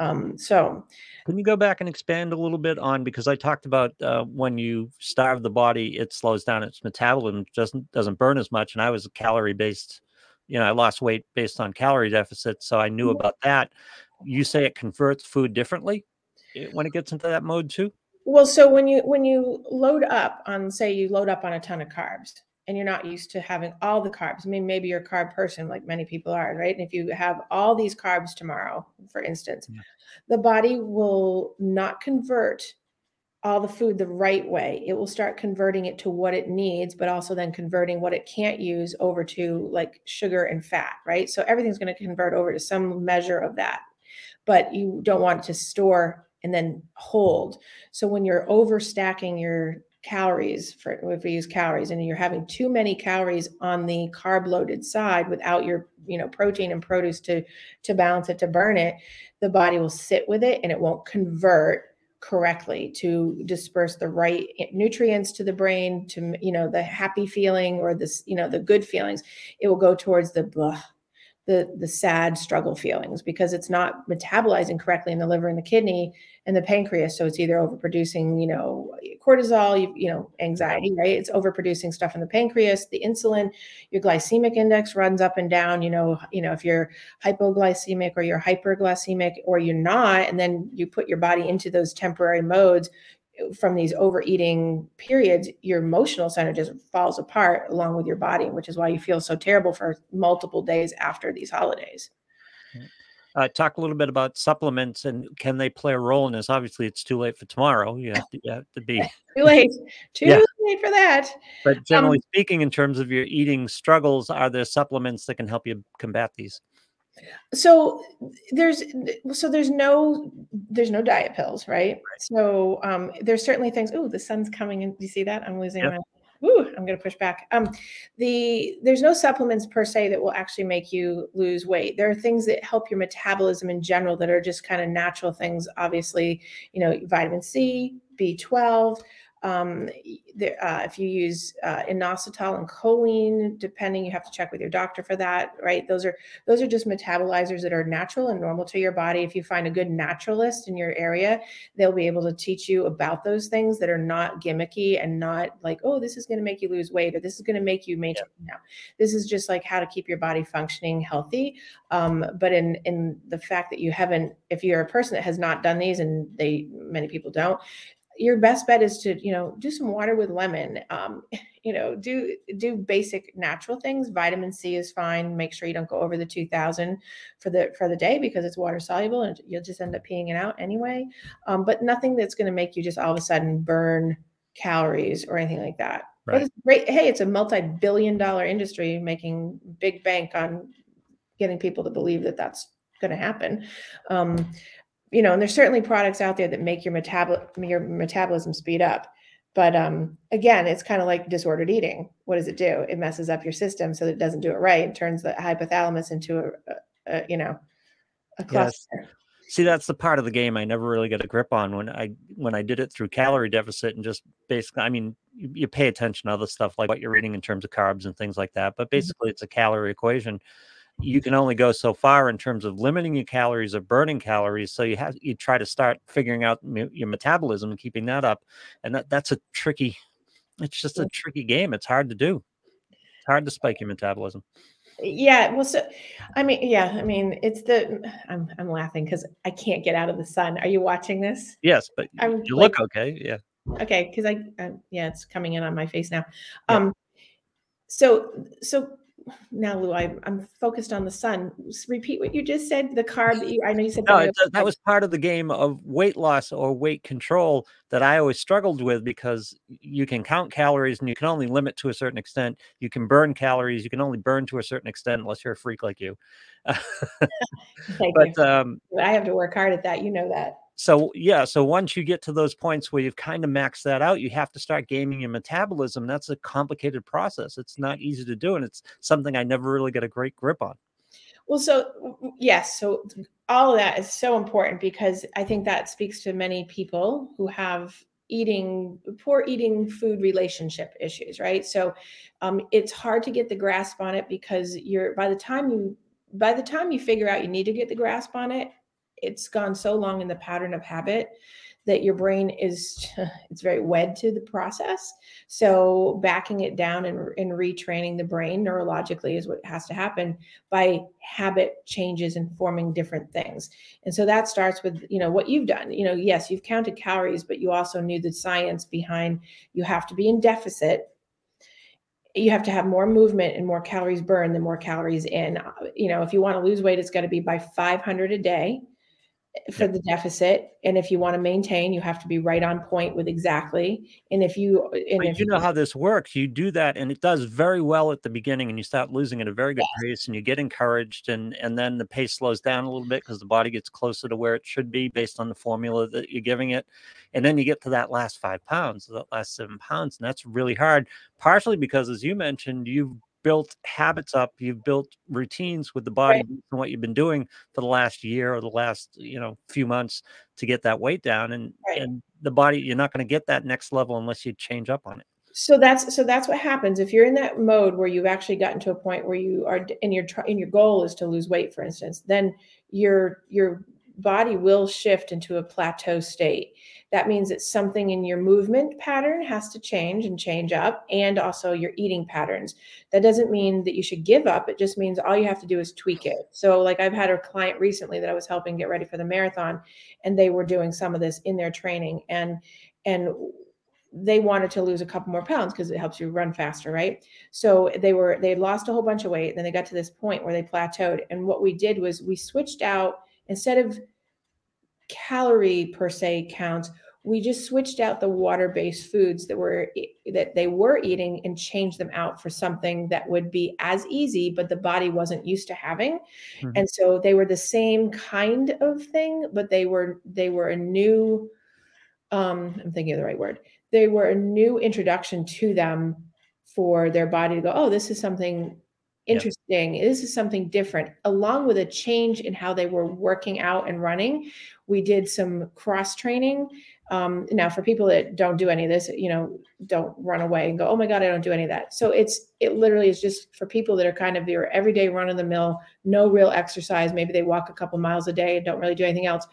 Um, so, can you go back and expand a little bit on because I talked about uh, when you starve the body, it slows down its metabolism, doesn't doesn't burn as much. And I was a calorie based, you know, I lost weight based on calorie deficit, so I knew mm-hmm. about that you say it converts food differently eh, when it gets into that mode too? Well so when you when you load up on say you load up on a ton of carbs and you're not used to having all the carbs i mean maybe you're a carb person like many people are right? And if you have all these carbs tomorrow for instance yeah. the body will not convert all the food the right way. It will start converting it to what it needs but also then converting what it can't use over to like sugar and fat right? So everything's going to convert over to some measure of that but you don't want to store and then hold. So when you're overstacking your calories for if we use calories and you're having too many calories on the carb loaded side without your you know protein and produce to to balance it to burn it the body will sit with it and it won't convert correctly to disperse the right nutrients to the brain to you know the happy feeling or this you know the good feelings it will go towards the blah the the sad struggle feelings because it's not metabolizing correctly in the liver and the kidney and the pancreas. So it's either overproducing you know cortisol you, you know anxiety right? It's overproducing stuff in the pancreas the insulin your glycemic index runs up and down you know you know if you're hypoglycemic or you're hyperglycemic or you're not and then you put your body into those temporary modes from these overeating periods, your emotional center just falls apart along with your body, which is why you feel so terrible for multiple days after these holidays. Uh, talk a little bit about supplements and can they play a role in this? Obviously, it's too late for tomorrow. You have to, you have to be too late, too yeah. late for that. But generally um, speaking, in terms of your eating struggles, are there supplements that can help you combat these? So there's so there's no there's no diet pills, right? Right. So um, there's certainly things. Oh, the sun's coming in. Do you see that? I'm losing Yep. my. Ooh, I'm going to push back. Um, the there's no supplements per se that will actually make you lose weight. There are things that help your metabolism in general that are just kind of natural things. Obviously, you know, vitamin C, B12. Um, uh, if you use uh, inositol and choline, depending, you have to check with your doctor for that, right? Those are those are just metabolizers that are natural and normal to your body. If you find a good naturalist in your area, they'll be able to teach you about those things that are not gimmicky and not like, oh, this is going to make you lose weight or this is going to make you maintain. No, this is just like how to keep your body functioning healthy. Um, but in in the fact that you haven't, if you're a person that has not done these, and they many people don't, your best bet is to you know do some water with lemon um, you know do do basic natural things. Vitamin c is fine. Make sure you don't go over the 2000 for the for the day because it's water soluble and you'll just end up peeing it out anyway. Um, but nothing that's going to make you just all of a sudden burn calories or anything like that. But Right. it's great hey it's a multi-billion dollar industry making big bank on getting people to believe that that's going to happen. Um, you know, and there's certainly products out there that make your metabol your metabolism speed up. But um, again, it's kind of like disordered eating. What does it do? It messes up your system so that it doesn't do it right. It turns the hypothalamus into a, a, a you know, a Yes. cluster. See, that's the part of the game I never really get a grip on when I when I did it through calorie deficit and just basically, I mean, you, you pay attention to other stuff like what you're eating in terms of carbs and things like that. But basically, it's a calorie equation. You can only go so far in terms of limiting your calories or burning calories. So you have you try to start figuring out me- your metabolism and keeping that up, and that that's a tricky. It's just a tricky game. It's hard to do. It's hard to spike your metabolism. Yeah, well, so I mean, yeah, I mean, it's the I'm I'm laughing because I can't get out of the sun. Are you watching this? Yes, but I'm you like- look okay. Yeah. Okay, because I, I yeah, it's coming in on my face now. Yeah. Um, so so now, Lou, I, I'm focused on the sun. Repeat what you just said. The carb. I know you said No, that- that was part of the game of weight loss or weight control that I always struggled with because you can count calories and you can only limit to a certain extent. You can burn calories, you can only burn to a certain extent unless you're a freak like you. But you. um, I have to work hard at that. You know that. So yeah, so once you get to those points where you've kind of maxed that out, you have to start gaming your metabolism. That's a complicated process. It's not easy to do, and it's something I never really get a great grip on. Well, so yes, so all of that is so important because I think that speaks to many people who have eating poor eating food relationship issues, right? So um, it's hard to get the grasp on it because you're by the time you by the time you figure out you need to get the grasp on it, it's gone so long in the pattern of habit that your brain is it's very wed to the process. So backing it down and, and retraining the brain neurologically is what has to happen by habit changes and forming different things. And so that starts with you know what you've done. You know yes you've counted calories but you also knew the science behind you have to be in deficit. You have to have more movement and more calories burned than more calories in. You know if you want to lose weight it's got to be by 500 a day for the deficit and if you want to maintain you have to be right on point with exactly and if you and if you know how this works. You do that, and it does very well at the beginning, and you start losing at a very good pace, and you get encouraged, and and then the pace slows down a little bit because the body gets closer to where it should be based on the formula that you're giving it, and then you get to that last five pounds, that last seven pounds, and that's really hard. Partially because, as you mentioned, you've built habits up, you've built routines with the body Right. on what you've been doing for the last year or the last you know few months to get that weight down, and Right. and the body you're not going to get that next level unless you change up on it. so that's so that's what happens if you're in that mode where you've actually gotten to a point where you are and your and your goal is to lose weight for instance then your your body will shift into a plateau state that means that something in your movement pattern has to change and change up and also your eating patterns that doesn't mean that you should give up it just means all you have to do is tweak it so like i've had a client recently that i was helping get ready for the marathon and they were doing some of this in their training and and they wanted to lose a couple more pounds because it helps you run faster, right? So they were they lost a whole bunch of weight. Then they got to this point where they plateaued. And what we did was we switched out instead of calorie per se counts, we just switched out the water-based foods that were that they were eating and changed them out for something that would be as easy but the body wasn't used to having mm-hmm. and so they were the same kind of thing but they were they were a new um i'm thinking of the right word they were a new introduction to them for their body to go oh this is something interesting. Yep. This is something different, along with a change in how they were working out and running. We did some cross training. Um, now, for people that don't do any of this, you know, don't run away and go, "Oh my God, I don't do any of that." So it's it literally is just for people that are kind of your everyday run of the mill, no real exercise. Maybe they walk a couple miles a day and don't really do anything else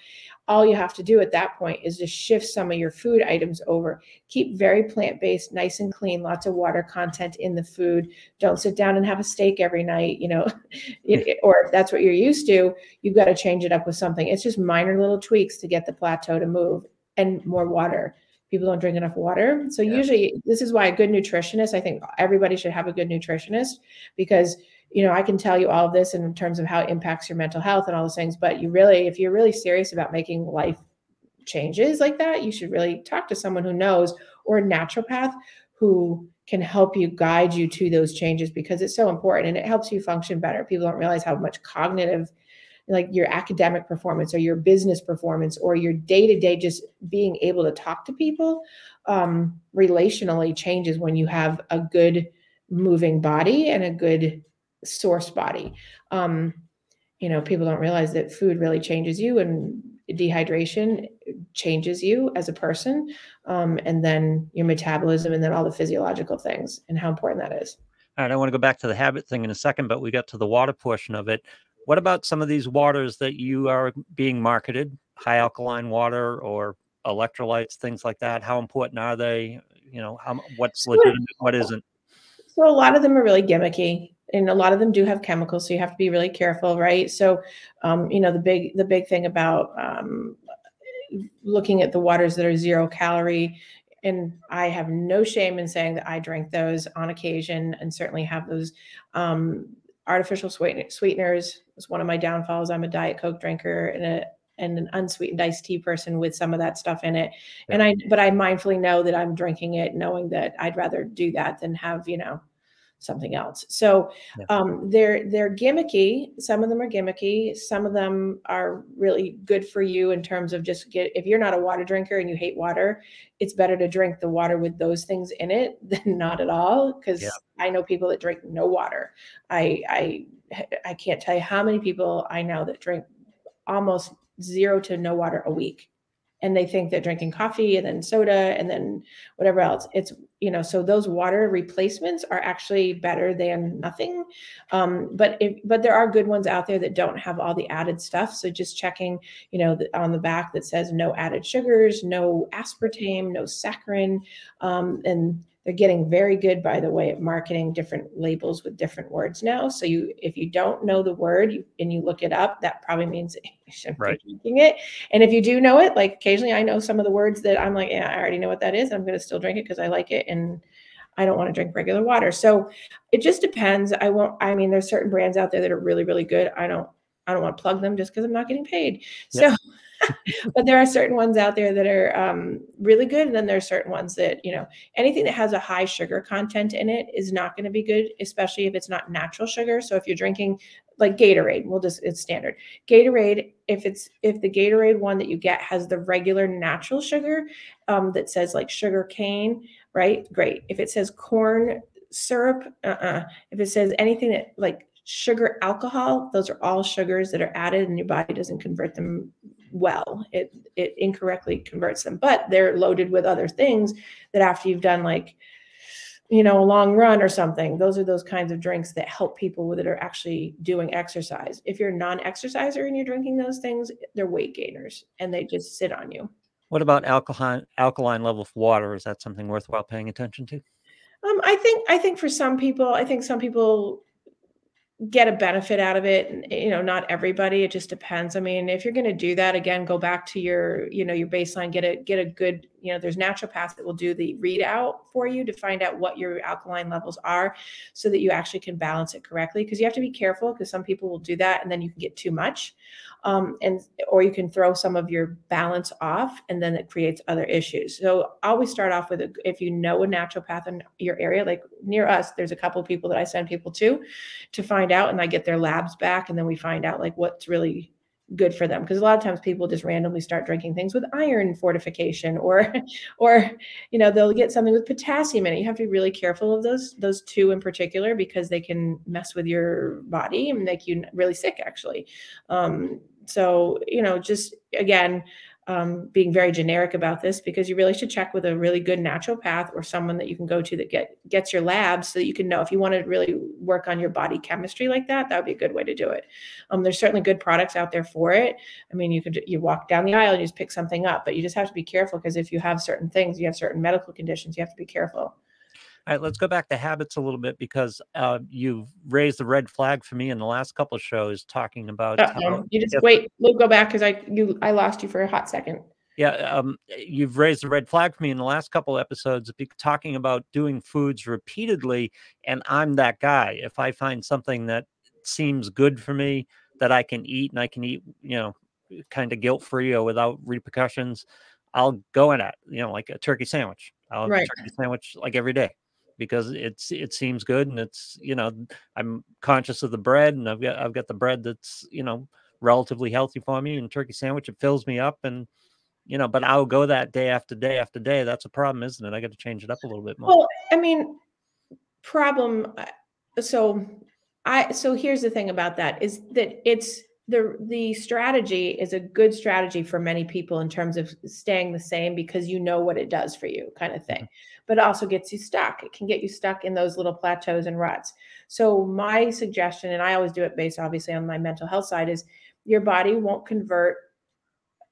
all you have to do at that point is just shift some of your food items over. Keep very plant based, nice and clean, lots of water content in the food. Don't sit down and have a steak every night, you know, or if that's what you're used to, you've got to change it up with something. It's just minor little tweaks to get the plateau to move and more water. People don't drink enough water. So, yeah. usually, this is why a good nutritionist, I think everybody should have a good nutritionist because you know, I can tell you all of this in terms of how it impacts your mental health and all those things. But you really, if you're really serious about making life changes like that, you should really talk to someone who knows or a naturopath who can help you guide you to those changes because it's so important and it helps you function better. People don't realize how much cognitive like your academic performance or your business performance or your day-to-day just being able to talk to people um, relationally changes when you have a good moving body and a good source body. Um, you know, people don't realize that food really changes you and dehydration changes you as a person. Um, and then your metabolism and then all the physiological things and how important that is. All right. I want to go back to the habit thing in a second, but we got to the water portion of it. What about some of these waters that you are being marketed, high alkaline water or electrolytes, things like that? How important are they? You know, how what's legitimate, what isn't? So a lot of them are really gimmicky and a lot of them do have chemicals so you have to be really careful right? So um, you know the big the big thing about um, looking at the waters that are zero calorie and i have no shame in saying that i drink those on occasion and certainly have those um, artificial sweeteners is one of my downfalls. I'm a diet coke drinker and a and an unsweetened iced tea person with some of that stuff in it. And I, but I mindfully know that I'm drinking it, knowing that I'd rather do that than have, you know, something else. So yeah. um, they're they're gimmicky. Some of them are gimmicky. Some of them are really good for you in terms of just get. If you're not a water drinker and you hate water, it's better to drink the water with those things in it than not at all. Because yeah. I know people that drink no water. I I I can't tell you how many people I know that drink almost zero to no water a week and they think they're drinking coffee and then soda and then whatever else it's you know so those water replacements are actually better than nothing. Um, but if, but there are good ones out there that don't have all the added stuff. So just checking you know the, on the back that says no added sugars no aspartame no saccharin um, and they're getting very good by the way of marketing different labels with different words now. So you if you don't know the word you, and you look it up that probably means you shouldn't right. be drinking it. And if you do know it like occasionally i know some of the words that i'm like yeah i already know what that is i'm going to still drink it because i like it and i don't want to drink regular water. So it just depends. I won't i mean there's certain brands out there that are really really good. I don't i don't want to plug them just because i'm not getting paid. So but there are certain ones out there that are um, really good. And then there are certain ones that, you know, anything that has a high sugar content in it is not going to be good, especially if it's not natural sugar. So if you're drinking like Gatorade, we'll just, it's standard. Gatorade, if it's, if the Gatorade one that you get has the regular natural sugar um, that says like sugar cane, right? Great. If it says corn syrup, uh-uh. If it says anything that like sugar alcohol those are all sugars that are added and your body doesn't convert them well. It it incorrectly converts them, but they're loaded with other things that after you've done like you know a long run or something those are those kinds of drinks that help people that are actually doing exercise. If you're a non-exerciser and you're drinking those things they're weight gainers and they just sit on you. What about alkaline alkaline level of water? Is that something worthwhile paying attention to? Um, i think i think for some people i think some people get a benefit out of it you know not everybody it just depends. I mean if you're going to do that again go back to your you know your baseline get a get a good you know there's naturopaths that will do the readout for you to find out what your alkaline levels are so that you actually can balance it correctly because you have to be careful because some people will do that and then you can get too much um, and or you can throw some of your balance off and then it creates other issues. So always start off with a, if you know a naturopath in your area like near us there's a couple people that i send people to to find out and i get their labs back and then we find out like what's really good for them. Because a lot of times people just randomly start drinking things with iron fortification or or you know they'll get something with potassium in it. You have to be really careful of those those two in particular because they can mess with your body and make you really sick actually. Um, so you know just again um, being very generic about this because you really should check with a really good naturopath or someone that you can go to that get gets your labs so that you can know. If you want to really work on your body chemistry like that that would be a good way to do it. Um, there's certainly good products out there for it. I mean you could you walk down the aisle and you just pick something up but you just have to be careful because if you have certain things you have certain medical conditions you have to be careful all right, let's go back to habits a little bit because uh, you've raised the red flag for me in the last couple of shows talking about. How, you just wait. We'll go back because I you I lost you for a hot second. Yeah, um, you've raised the red flag for me in the last couple episodes, talking about doing foods repeatedly, and I'm that guy. If I find something that seems good for me that I can eat, and I can eat, you know, kind of guilt free or without repercussions, I'll go in at you know like a turkey sandwich. I'll right. turkey sandwich like every day because it's it seems good and it's you know I'm conscious of the bread and I've got I've got the bread that's you know relatively healthy for me and turkey sandwich it fills me up and you know but I'll go that day after day after day. That's a problem isn't it? I got to change it up a little bit more. Well I mean problem uh, so I so here's the thing about that is that it's the the strategy is a good strategy for many people in terms of staying the same because you know what it does for you kind of thing. Mm-hmm. but it also gets you stuck. It can get you stuck in those little plateaus and ruts. So my suggestion and i always do it based obviously on my mental health side is your body won't convert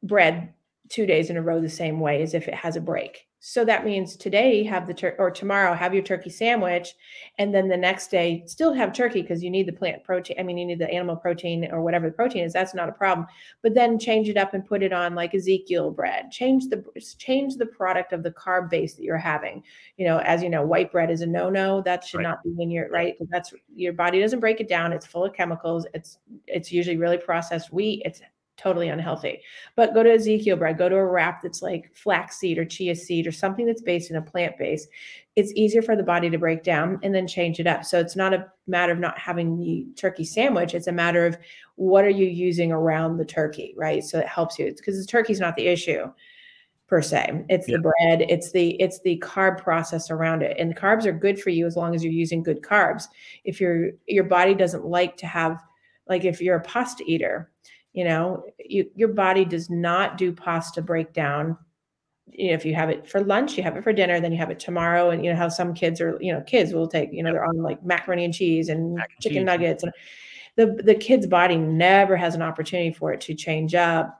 bread two days in a row the same way as if it has a break so that means today have the tur- or tomorrow have your turkey sandwich, and then the next day still have turkey because you need the plant protein. I mean, you need the animal protein or whatever the protein is. That's not a problem. But then change it up and put it on like Ezekiel bread. Change the change the product of the carb base that you're having. You know, as you know, white bread is a no no. That should right. not be in your right. That's your body doesn't break it down. It's full of chemicals. It's it's usually really processed wheat. It's totally unhealthy. But go to Ezekiel bread, go to a wrap that's like flaxseed or chia seed or something that's based in a plant base. It's easier for the body to break down and then change it up. So it's not a matter of not having the turkey sandwich. It's a matter of what are you using around the turkey, right? So it helps you. It's because the turkey's not the issue per se. It's yeah. the bread, it's the it's the carb process around it. And carbs are good for you as long as you're using good carbs. If your your body doesn't like to have like if you're a pasta eater, you know you, your body does not do pasta breakdown you know if you have it for lunch you have it for dinner then you have it tomorrow and you know how some kids are you know kids will take you know they're on like macaroni and cheese and chicken cheese. nuggets and the the kid's body never has an opportunity for it to change up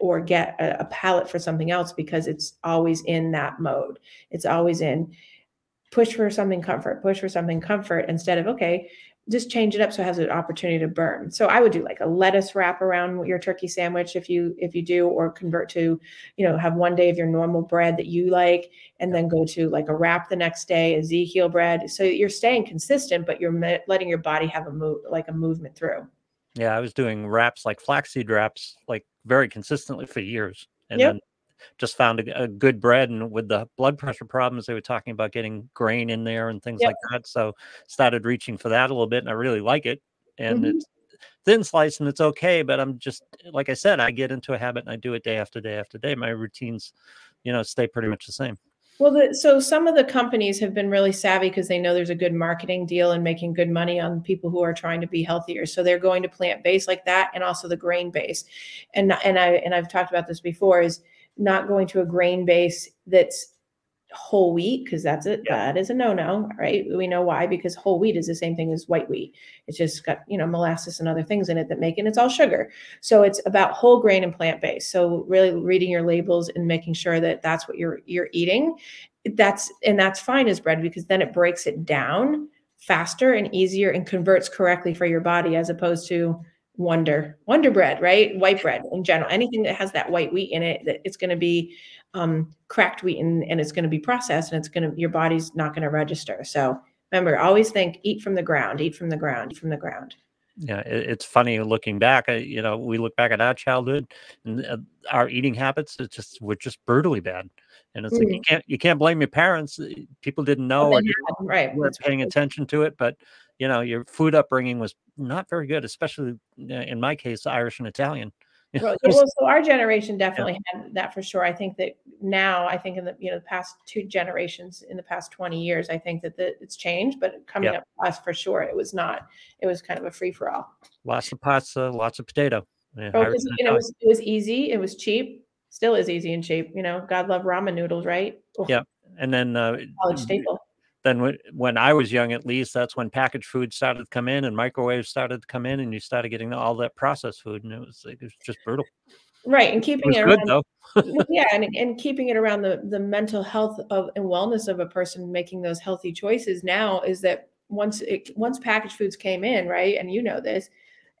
or get a, a palate for something else because it's always in that mode it's always in push for something comfort push for something comfort instead of okay just change it up so it has an opportunity to burn. So I would do like a lettuce wrap around your turkey sandwich if you if you do, or convert to, you know, have one day of your normal bread that you like, and then go to like a wrap the next day, Ezekiel bread. So you're staying consistent, but you're letting your body have a move like a movement through. Yeah, I was doing wraps like flaxseed wraps like very consistently for years, and yep. then just found a, a, good bread and with the blood pressure problems they were talking about getting grain in there and things yep. like that so started reaching for that a little bit and i really like it and mm-hmm. it's thin slice and it's okay but i'm just like i said i get into a habit and i do it day after day after day my routines you know stay pretty much the same well, the, so some of the companies have been really savvy because they know there's a good marketing deal and making good money on people who are trying to be healthier. So they're going to plant based like that, and also the grain base. And and I and I've talked about this before. Is not going to a grain base that's whole wheat because that's it yeah. that is a no-no right? We know why because whole wheat is the same thing as white wheat. It's just got you know molasses and other things in it that make it it's all sugar. So it's about whole grain and plant-based so really reading your labels and making sure that that's what you're you're eating that's and that's fine as bread because then it breaks it down faster and easier and converts correctly for your body as opposed to wonder wonder bread right white bread in general anything that has that white wheat in it that it's going to be um, cracked wheat and, and it's going to be processed and it's going to your body's not going to register so remember always think eat from the ground eat from the ground eat from the ground yeah it, it's funny looking back you know we look back at our childhood and uh, our eating habits it just were just brutally bad and it's mm-hmm. like you mm. can't you can't blame your parents people didn't know or didn't, right weren't paying right. attention to it but you know your food upbringing was not very good especially uh, in my case irish and italian well, well, so our generation definitely yeah. had that for sure. I think that now, I think in the you know the past two generations, in the past twenty years, I think that the, it's changed. But coming yeah. up us for sure, it was not. It was kind of a free for all. Lots of pasta, lots of potato. Yeah, oh, you know, it was, it was easy. It was cheap. Still is easy and cheap. You know, God love ramen noodles, right? Oh. Yeah, and then uh, college staple then when I was young, at least, that's when packaged food started to come in and microwaves started to come in, and you started getting all that processed food, and it was like it was just brutal. Right, and keeping it, it around, though. yeah, and, and keeping it around the the mental health of and wellness of a person making those healthy choices now is that once it once packaged foods came in, right, and you know this,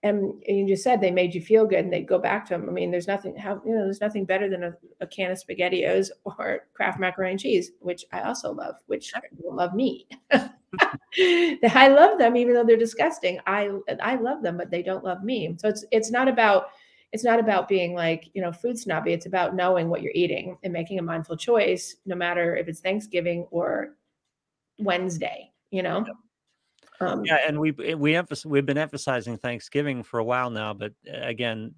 and, and you just said they made you feel good and they'd go back to them. I mean, there's nothing how you know there's nothing better than a, a can of spaghettios or Kraft macaroni and cheese, which I also love, which will love me. I love them even though they're disgusting. I I love them, but they don't love me. So it's it's not about it's not about being like you know food snobby. It's about knowing what you're eating and making a mindful choice, no matter if it's Thanksgiving or Wednesday. You know. Um, yeah, and we eh, we emphasize we've been emphasizing Thanksgiving for a while now, but eh, again,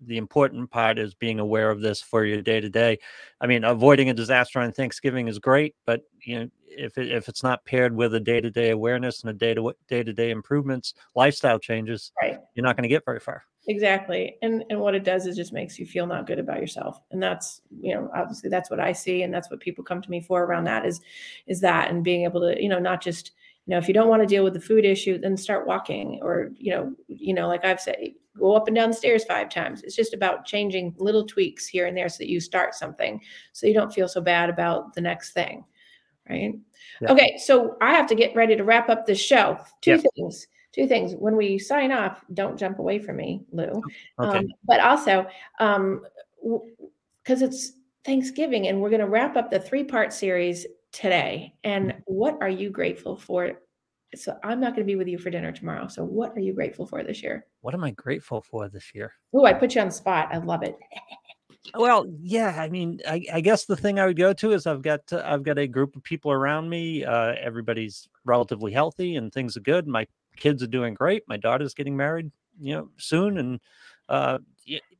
the important part is being aware of this for your day to day. I mean, avoiding a disaster on Thanksgiving is great, but you know, if it, if it's not paired with a day to day awareness and a day to day to day improvements, lifestyle changes, right. you're not going to get very far. Exactly, and and what it does is just makes you feel not good about yourself, and that's you know obviously that's what I see, and that's what people come to me for around that is is that and being able to you know not just you know if you don't want to deal with the food issue then start walking or you know you know like i've said go up and down the stairs five times. It's just about changing little tweaks here and there so that you start something so you don't feel so bad about the next thing right? Yeah. okay so i have to get ready to wrap up this show. Two yeah. things two things when we sign off don't jump away from me lou. Okay. um, but also um because it's thanksgiving and we're going to wrap up the three part series today. And mm-hmm. what are you grateful for? So i'm not going to be with you for dinner tomorrow. So what are you grateful for this year? What am i grateful for this year? Oh i put you on the spot. I love it. Well yeah i mean I, I, guess the thing i would go to is i've got uh, i've got a group of people around me uh, everybody's relatively healthy and things are good. My kids are doing great my daughter's getting married you know soon and uh,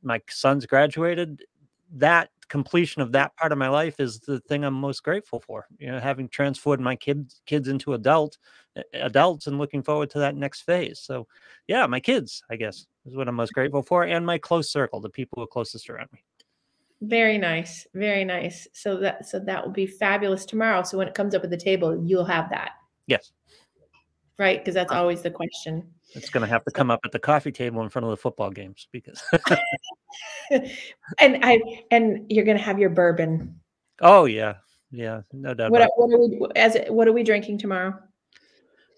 my son's graduated that completion of that part of my life is the thing I'm most grateful for. You know, having transformed my kids kids into adult adults and looking forward to that next phase. So, yeah, my kids, I guess, is what I'm most grateful for, and my close circle, the people who are closest around me. Very nice, very nice. So that so that will be fabulous tomorrow. So when it comes up at the table, you'll have that. Yes. Right, because that's always the question. It's going to have to come up at the coffee table in front of the football games because. and I and you're going to have your bourbon. Oh yeah, yeah, no doubt. What, what are we as what are we drinking tomorrow?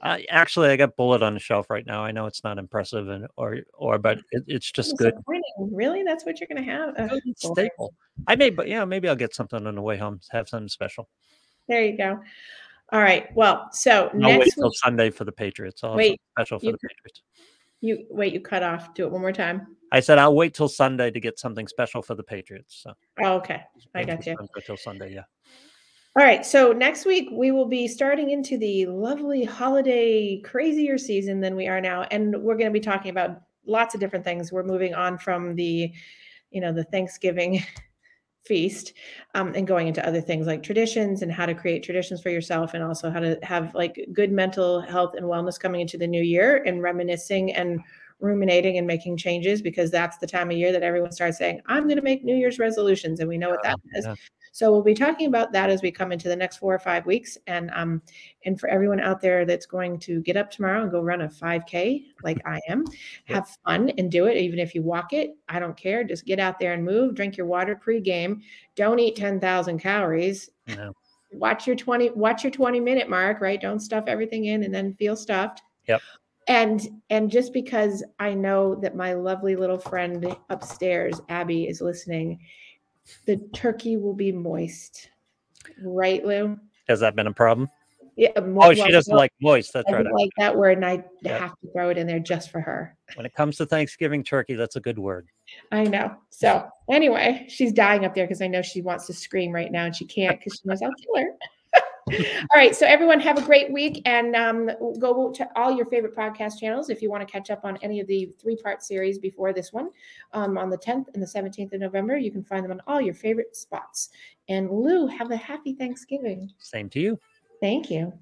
Uh, actually, I got Bulleit on the shelf right now. I know it's not impressive, and or or but it, it's just good. Really, that's what you're going to have. Oh, staple. I may, but yeah, maybe I'll get something on the way home. Have something special. There you go. All right. Well, so I'll next wait till week, Sunday for the Patriots. I'll wait, special for you, the Patriots. You wait. You cut off. Do it one more time. I said I'll wait till Sunday to get something special for the Patriots. So. Oh, okay. I got you. Until Sunday, yeah. All right. So next week we will be starting into the lovely holiday crazier season than we are now, and we're going to be talking about lots of different things. We're moving on from the, you know, the Thanksgiving feast um, and going into other things like traditions and how to create traditions for yourself and also how to have like good mental health and wellness coming into the new year and reminiscing and ruminating and making changes because that's the time of year that everyone starts saying i'm going to make new year's resolutions and we know what that is yeah. So we'll be talking about that as we come into the next four or five weeks. And um, and for everyone out there that's going to get up tomorrow and go run a 5K like I am, have fun and do it. Even if you walk it, I don't care. Just get out there and move. Drink your water pre-game. Don't eat 10,000 calories. No. Watch your 20 watch your 20 minute mark, right? Don't stuff everything in and then feel stuffed. Yep. and and just because I know that my lovely little friend upstairs, Abby, is listening, the turkey will be moist. Right, Lou? Has that been a problem? Yeah. Oh, she doesn't like moist. That's I right. like that word, and I Yeah. have to throw it in there just for her. When it comes to Thanksgiving turkey, that's a good word. I know. So anyway, she's dying up there because I know she wants to scream right now and she can't because she knows I'll kill her. All right. So everyone have a great week and um, go to all your favorite podcast channels if you want to catch up on any of the three part series before this one um, on the 10th and the 17th of November. You can find them on all your favorite spots. And Lou, have a happy Thanksgiving. Same to you. Thank you.